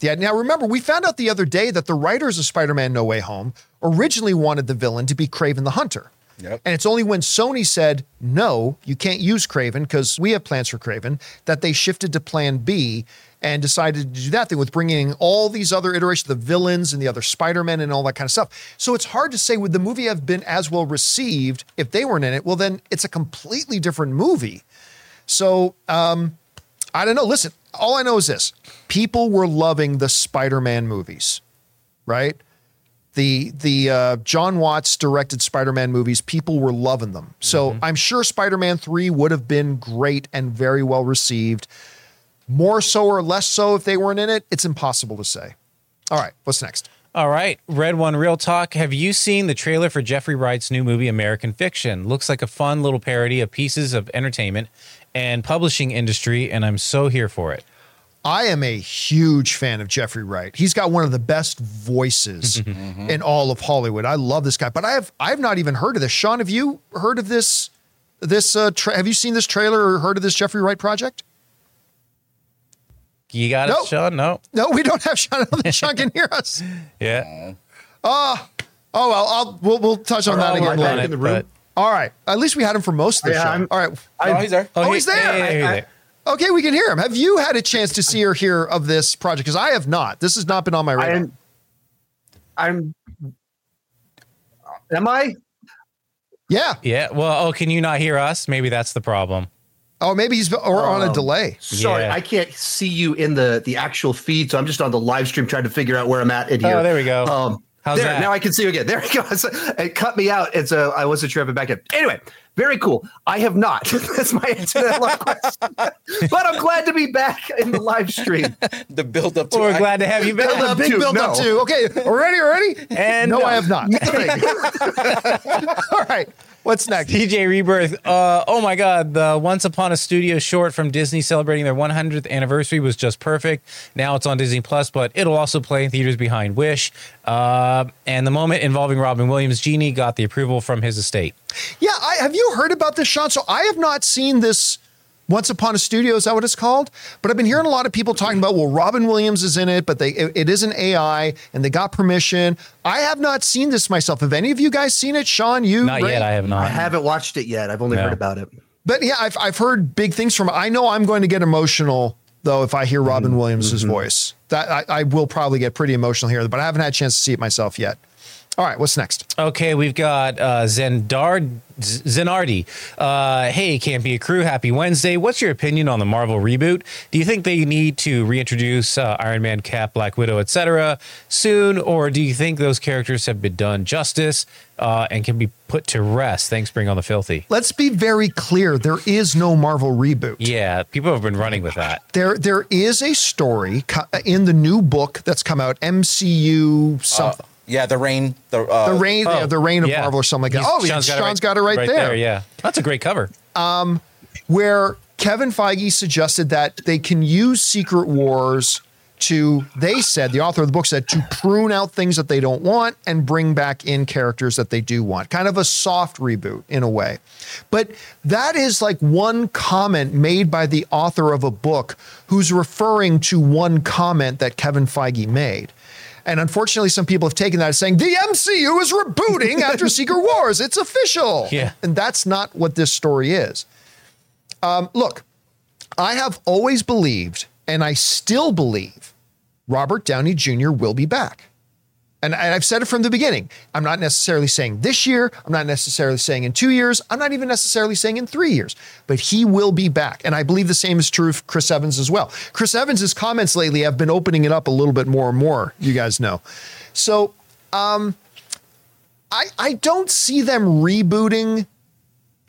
Yeah. Now remember, we found out the other day that the writers of Spider-Man: No Way Home originally wanted the villain to be Kraven the Hunter. Yep. And it's only when Sony said, no, you can't use Kraven because we have plans for Kraven, that they shifted to plan B and decided to do that thing with bringing all these other iterations, the villains and the other Spider-Men and all that kind of stuff. So it's hard to say, would the movie have been as well received if they weren't in it? Well, then it's a completely different movie. So um, I don't know. Listen, all I know is this people were loving the Spider Man movies, right? The the uh, John Watts directed Spider Man movies, people were loving them. So I'm sure Spider Man 3 would have been great and very well received. More so or less so if they weren't in it, it's impossible to say. All right, what's next? All right, Red One Real Talk. Have you seen the trailer for Jeffrey Wright's new movie, American Fiction? Looks like a fun little parody of pieces of entertainment and publishing industry, and I'm so here for it. I am a huge fan of Jeffrey Wright. He's got one of the best voices mm-hmm. Mm-hmm. in all of Hollywood. I love this guy, but I have I've not even heard of this. Sean, have you heard of this? This uh, tra- have you seen this trailer or heard of this Jeffrey Wright project? You got it, Nope. Sean? No. No, we don't have Sean. I don't think Sean can hear us. Yeah. Uh, oh well, I'll we'll, we'll touch on that I'll again work on later. it, in the room? But- All right. At least we had him for most of the Yeah, show. I'm- all right. oh, he's there. Oh, he's there. hey, hey, I- hey, Okay, we can hear him. Have you had a chance to see or hear of this project? Because I have not. This has not been on my radar. I'm, I'm. Am I? yeah. Yeah. Well, oh, can you not hear us? Maybe that's the problem. Oh, maybe he's or on a Um, delay. Sorry, Yeah. I can't see you in the the actual feed, so I'm just on the live stream trying to figure out where I'm at in here. Oh, there we go. Um, How's there, that? Now I can see you again. There we goes. It cut me out. And so I wasn't sure if it back in. Anyway, very cool. I have not. That's my answer to that long question. but I'm glad to be back in the live stream. The build up to We're glad to have you Build back. up, big to, build up no. to. Okay, already, already. And no, no. I have not. All right, what's next? DJ Rebirth. Uh, oh my God. The Once Upon a Studio short from Disney celebrating their 100th anniversary was just perfect. Now it's on Disney Plus, but it'll also play in theaters behind Wish. Uh, and the moment involving Robin Williams, Genie got the approval from his estate. Yeah, I, have you heard about this, Sean? So I have not seen this. Once Upon a Studio is that what it's called? But I've been hearing a lot of people talking about. Well, Robin Williams is in it, but they it, it is an AI, and they got permission. I have not seen this myself. Have any of you guys seen it, Sean? You Not Ray? yet. I have not. I haven't watched it yet. I've only No. heard about it. But yeah, I've I've heard big things from. I know I'm going to get emotional though if I hear Robin mm-hmm. Williams' mm-hmm. voice. That I, I will probably get pretty emotional here, but I haven't had a chance to see it myself yet. All right, what's next? Okay, we've got uh, Zendard Zenardi. Uh, hey, Campea crew. Happy Wednesday. What's your opinion on the Marvel reboot? Do you think they need to reintroduce uh, Iron Man, Cap, Black Widow, etc. soon, or do you think those characters have been done justice uh, and can be put to rest? Thanks, bring on the filthy. Let's be very clear. There is no Marvel reboot. Yeah, people have been running with that. There, there is a story in the new book that's come out, MCU something. Yeah, the reign. The uh, the reign, yeah, the reign of Yeah. Marvel or something like that. He's- Oh, yeah, Sean's got it right, right there. Yeah, that's a great cover. Where Kevin Feige suggested that they can use Secret Wars to, they said, the author of the book said, to prune out things that they don't want and bring back in characters that they do want. Kind of a soft reboot in a way. But that is like one comment made by the author of a book who's referring to one comment that Kevin Feige made. And unfortunately, some people have taken that as saying the MCU is rebooting after Secret Wars. It's official. Yeah. And that's not what this story is. Um, look, I have always believed, and I still believe, Robert Downey Jr. will be back. And I've said it from the beginning. I'm not necessarily saying this year. I'm not necessarily saying in two years. I'm not even necessarily saying in three years, but he will be back. And I believe the same is true of Chris Evans as well. Chris Evans' comments lately have been opening it up a little bit more and more, you guys know. So um, I, I don't see them rebooting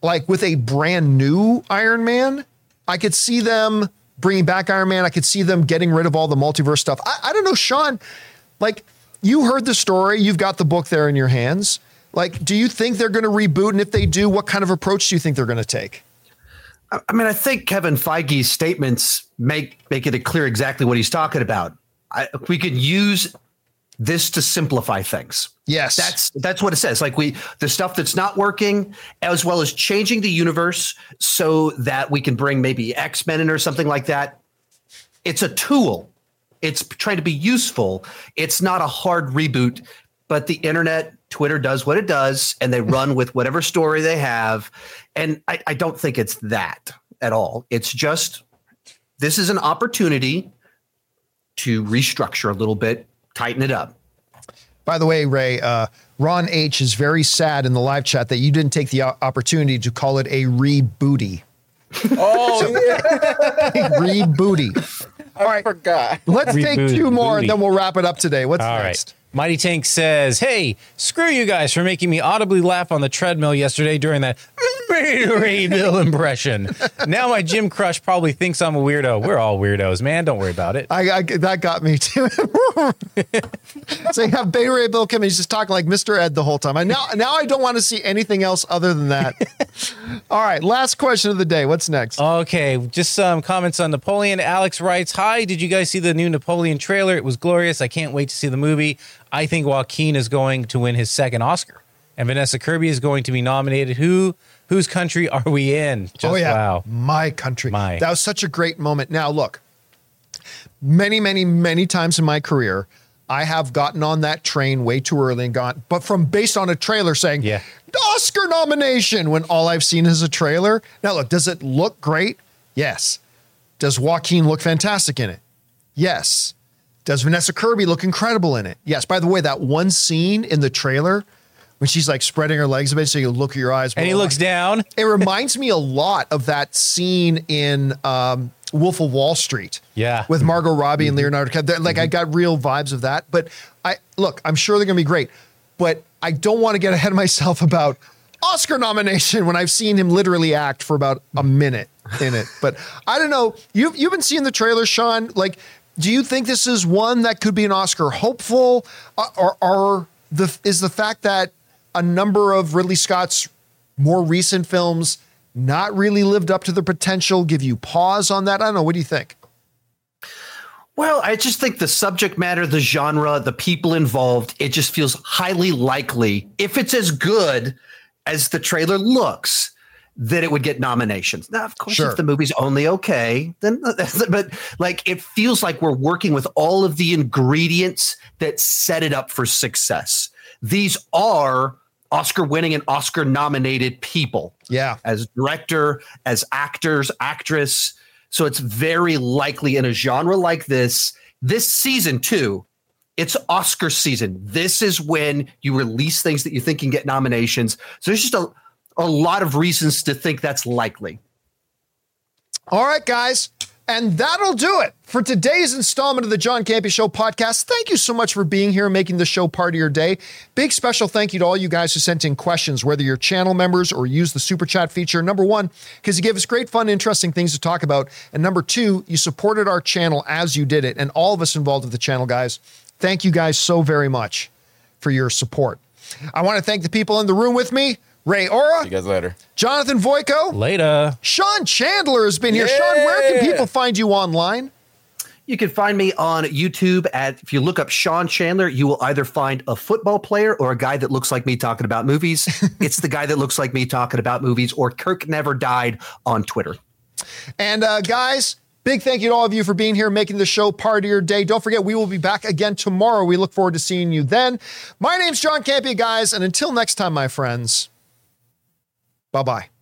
like with a brand new Iron Man. I could see them bringing back Iron Man. I could see them getting rid of all the multiverse stuff. I, I don't know, Sean. Like you heard the story, you've got the book there in your hands. Like, do you think they're going to reboot? And if they do, what kind of approach do you think they're going to take? I mean, I think Kevin Feige's statements make make it clear exactly what he's talking about. I, we could use this to simplify things. Yes, That's that's what it says. Like we the stuff that's not working, as well as changing the universe so that we can bring maybe X Men in or something like that. It's a tool. It's trying to be useful. It's not a hard reboot, but the internet, Twitter does what it does, and they run with whatever story they have. And I, I don't think it's that at all. It's just this is an opportunity to restructure a little bit, tighten it up. By the way, Ray, uh, Ron H is very sad in the live chat that you didn't take the opportunity to call it a rebooty. Oh, yeah, rebooty. All right, forgot. let's take Reboot- two more booty. and then we'll wrap it up today. What's All right. next? Mighty Tank says, Hey, screw you guys for making me audibly laugh on the treadmill yesterday during that Ray Bill impression. Now my gym crush probably thinks I'm a weirdo. We're all weirdos, man. Don't worry about it. I, I that got me too. so you have Bay Ray Bill come in, he's just talking like Mr. Ed the whole time. I now now I don't want to see anything else other than that. All right, last question of the day. What's next? Okay, just some comments on Napoleon. Alex writes, Hi, did you guys see the new Napoleon trailer? It was glorious. I can't wait to see the movie. I think Joaquin is going to win his second Oscar. And Vanessa Kirby is going to be nominated. Who whose country are we in? Just oh yeah, wow. my country. My. That was such a great moment. Now look, many, many, many times in my career, I have gotten on that train way too early and gone, but from based on a trailer saying, Yeah. Oscar nomination when all I've seen is a trailer. Now look, does it look great? Yes. Does Joaquin look fantastic in it? Yes. Does Vanessa Kirby look incredible in it? Yes. By the way, that one scene in the trailer when she's like spreading her legs a bit so you look at your eyes. And he looks down. It reminds me a lot of that scene in um, Wolf of Wall Street. Yeah. With Margot Robbie and Leonardo DiCaprio. Like I got real vibes of that. But I look, I'm sure they're gonna be great. But I don't want to get ahead of myself about Oscar nomination when I've seen him literally act for about a minute in it. But I don't know. You've you've been seeing the trailer, Sean. Like, do you think this is one that could be an Oscar hopeful? Uh, Or, or the is the fact that a number of Ridley Scott's more recent films not really lived up to their potential give you pause on that? I don't know. What do you think? Well, I just think the subject matter, the genre, the people involved, it just feels highly likely, if it's as good as the trailer looks, that it would get nominations. Now, of course, Sure. if the movie's only okay, then, but like it feels like we're working with all of the ingredients that set it up for success. These are Oscar winning and Oscar nominated people Yeah. as director, as actors, actress. So it's very likely in a genre like this, this season too, it's Oscar season. This is when you release things that you think can get nominations. So there's just a, a lot of reasons to think that's likely. All right, guys. And that'll do it for today's installment of the John Campea Show podcast. Thank you so much for being here and making the show part of your day. Big special thank you to all you guys who sent in questions, whether you're channel members or use the super chat feature. Number one, because you gave us great, fun, interesting things to talk about. And number two, you supported our channel as you did it. And all of us involved with the channel, guys, thank you guys so very much for your support. I want to thank the people in the room with me Ray Ora, You guys later. Jonathan Voico, Later. Sean Chandler has been here. Sean, where can people find you online? You can find me on YouTube at, if you look up Sean Chandler, you will either find a football player or a guy that looks like me talking about movies. it's the guy that looks like me talking about movies or Kirk Never Died on Twitter. And uh, guys, big thank you to all of you for being here, making the show part of your day. Don't forget, we will be back again tomorrow. We look forward to seeing you then. My name's John Campea, guys. And until next time, my friends, bye bye.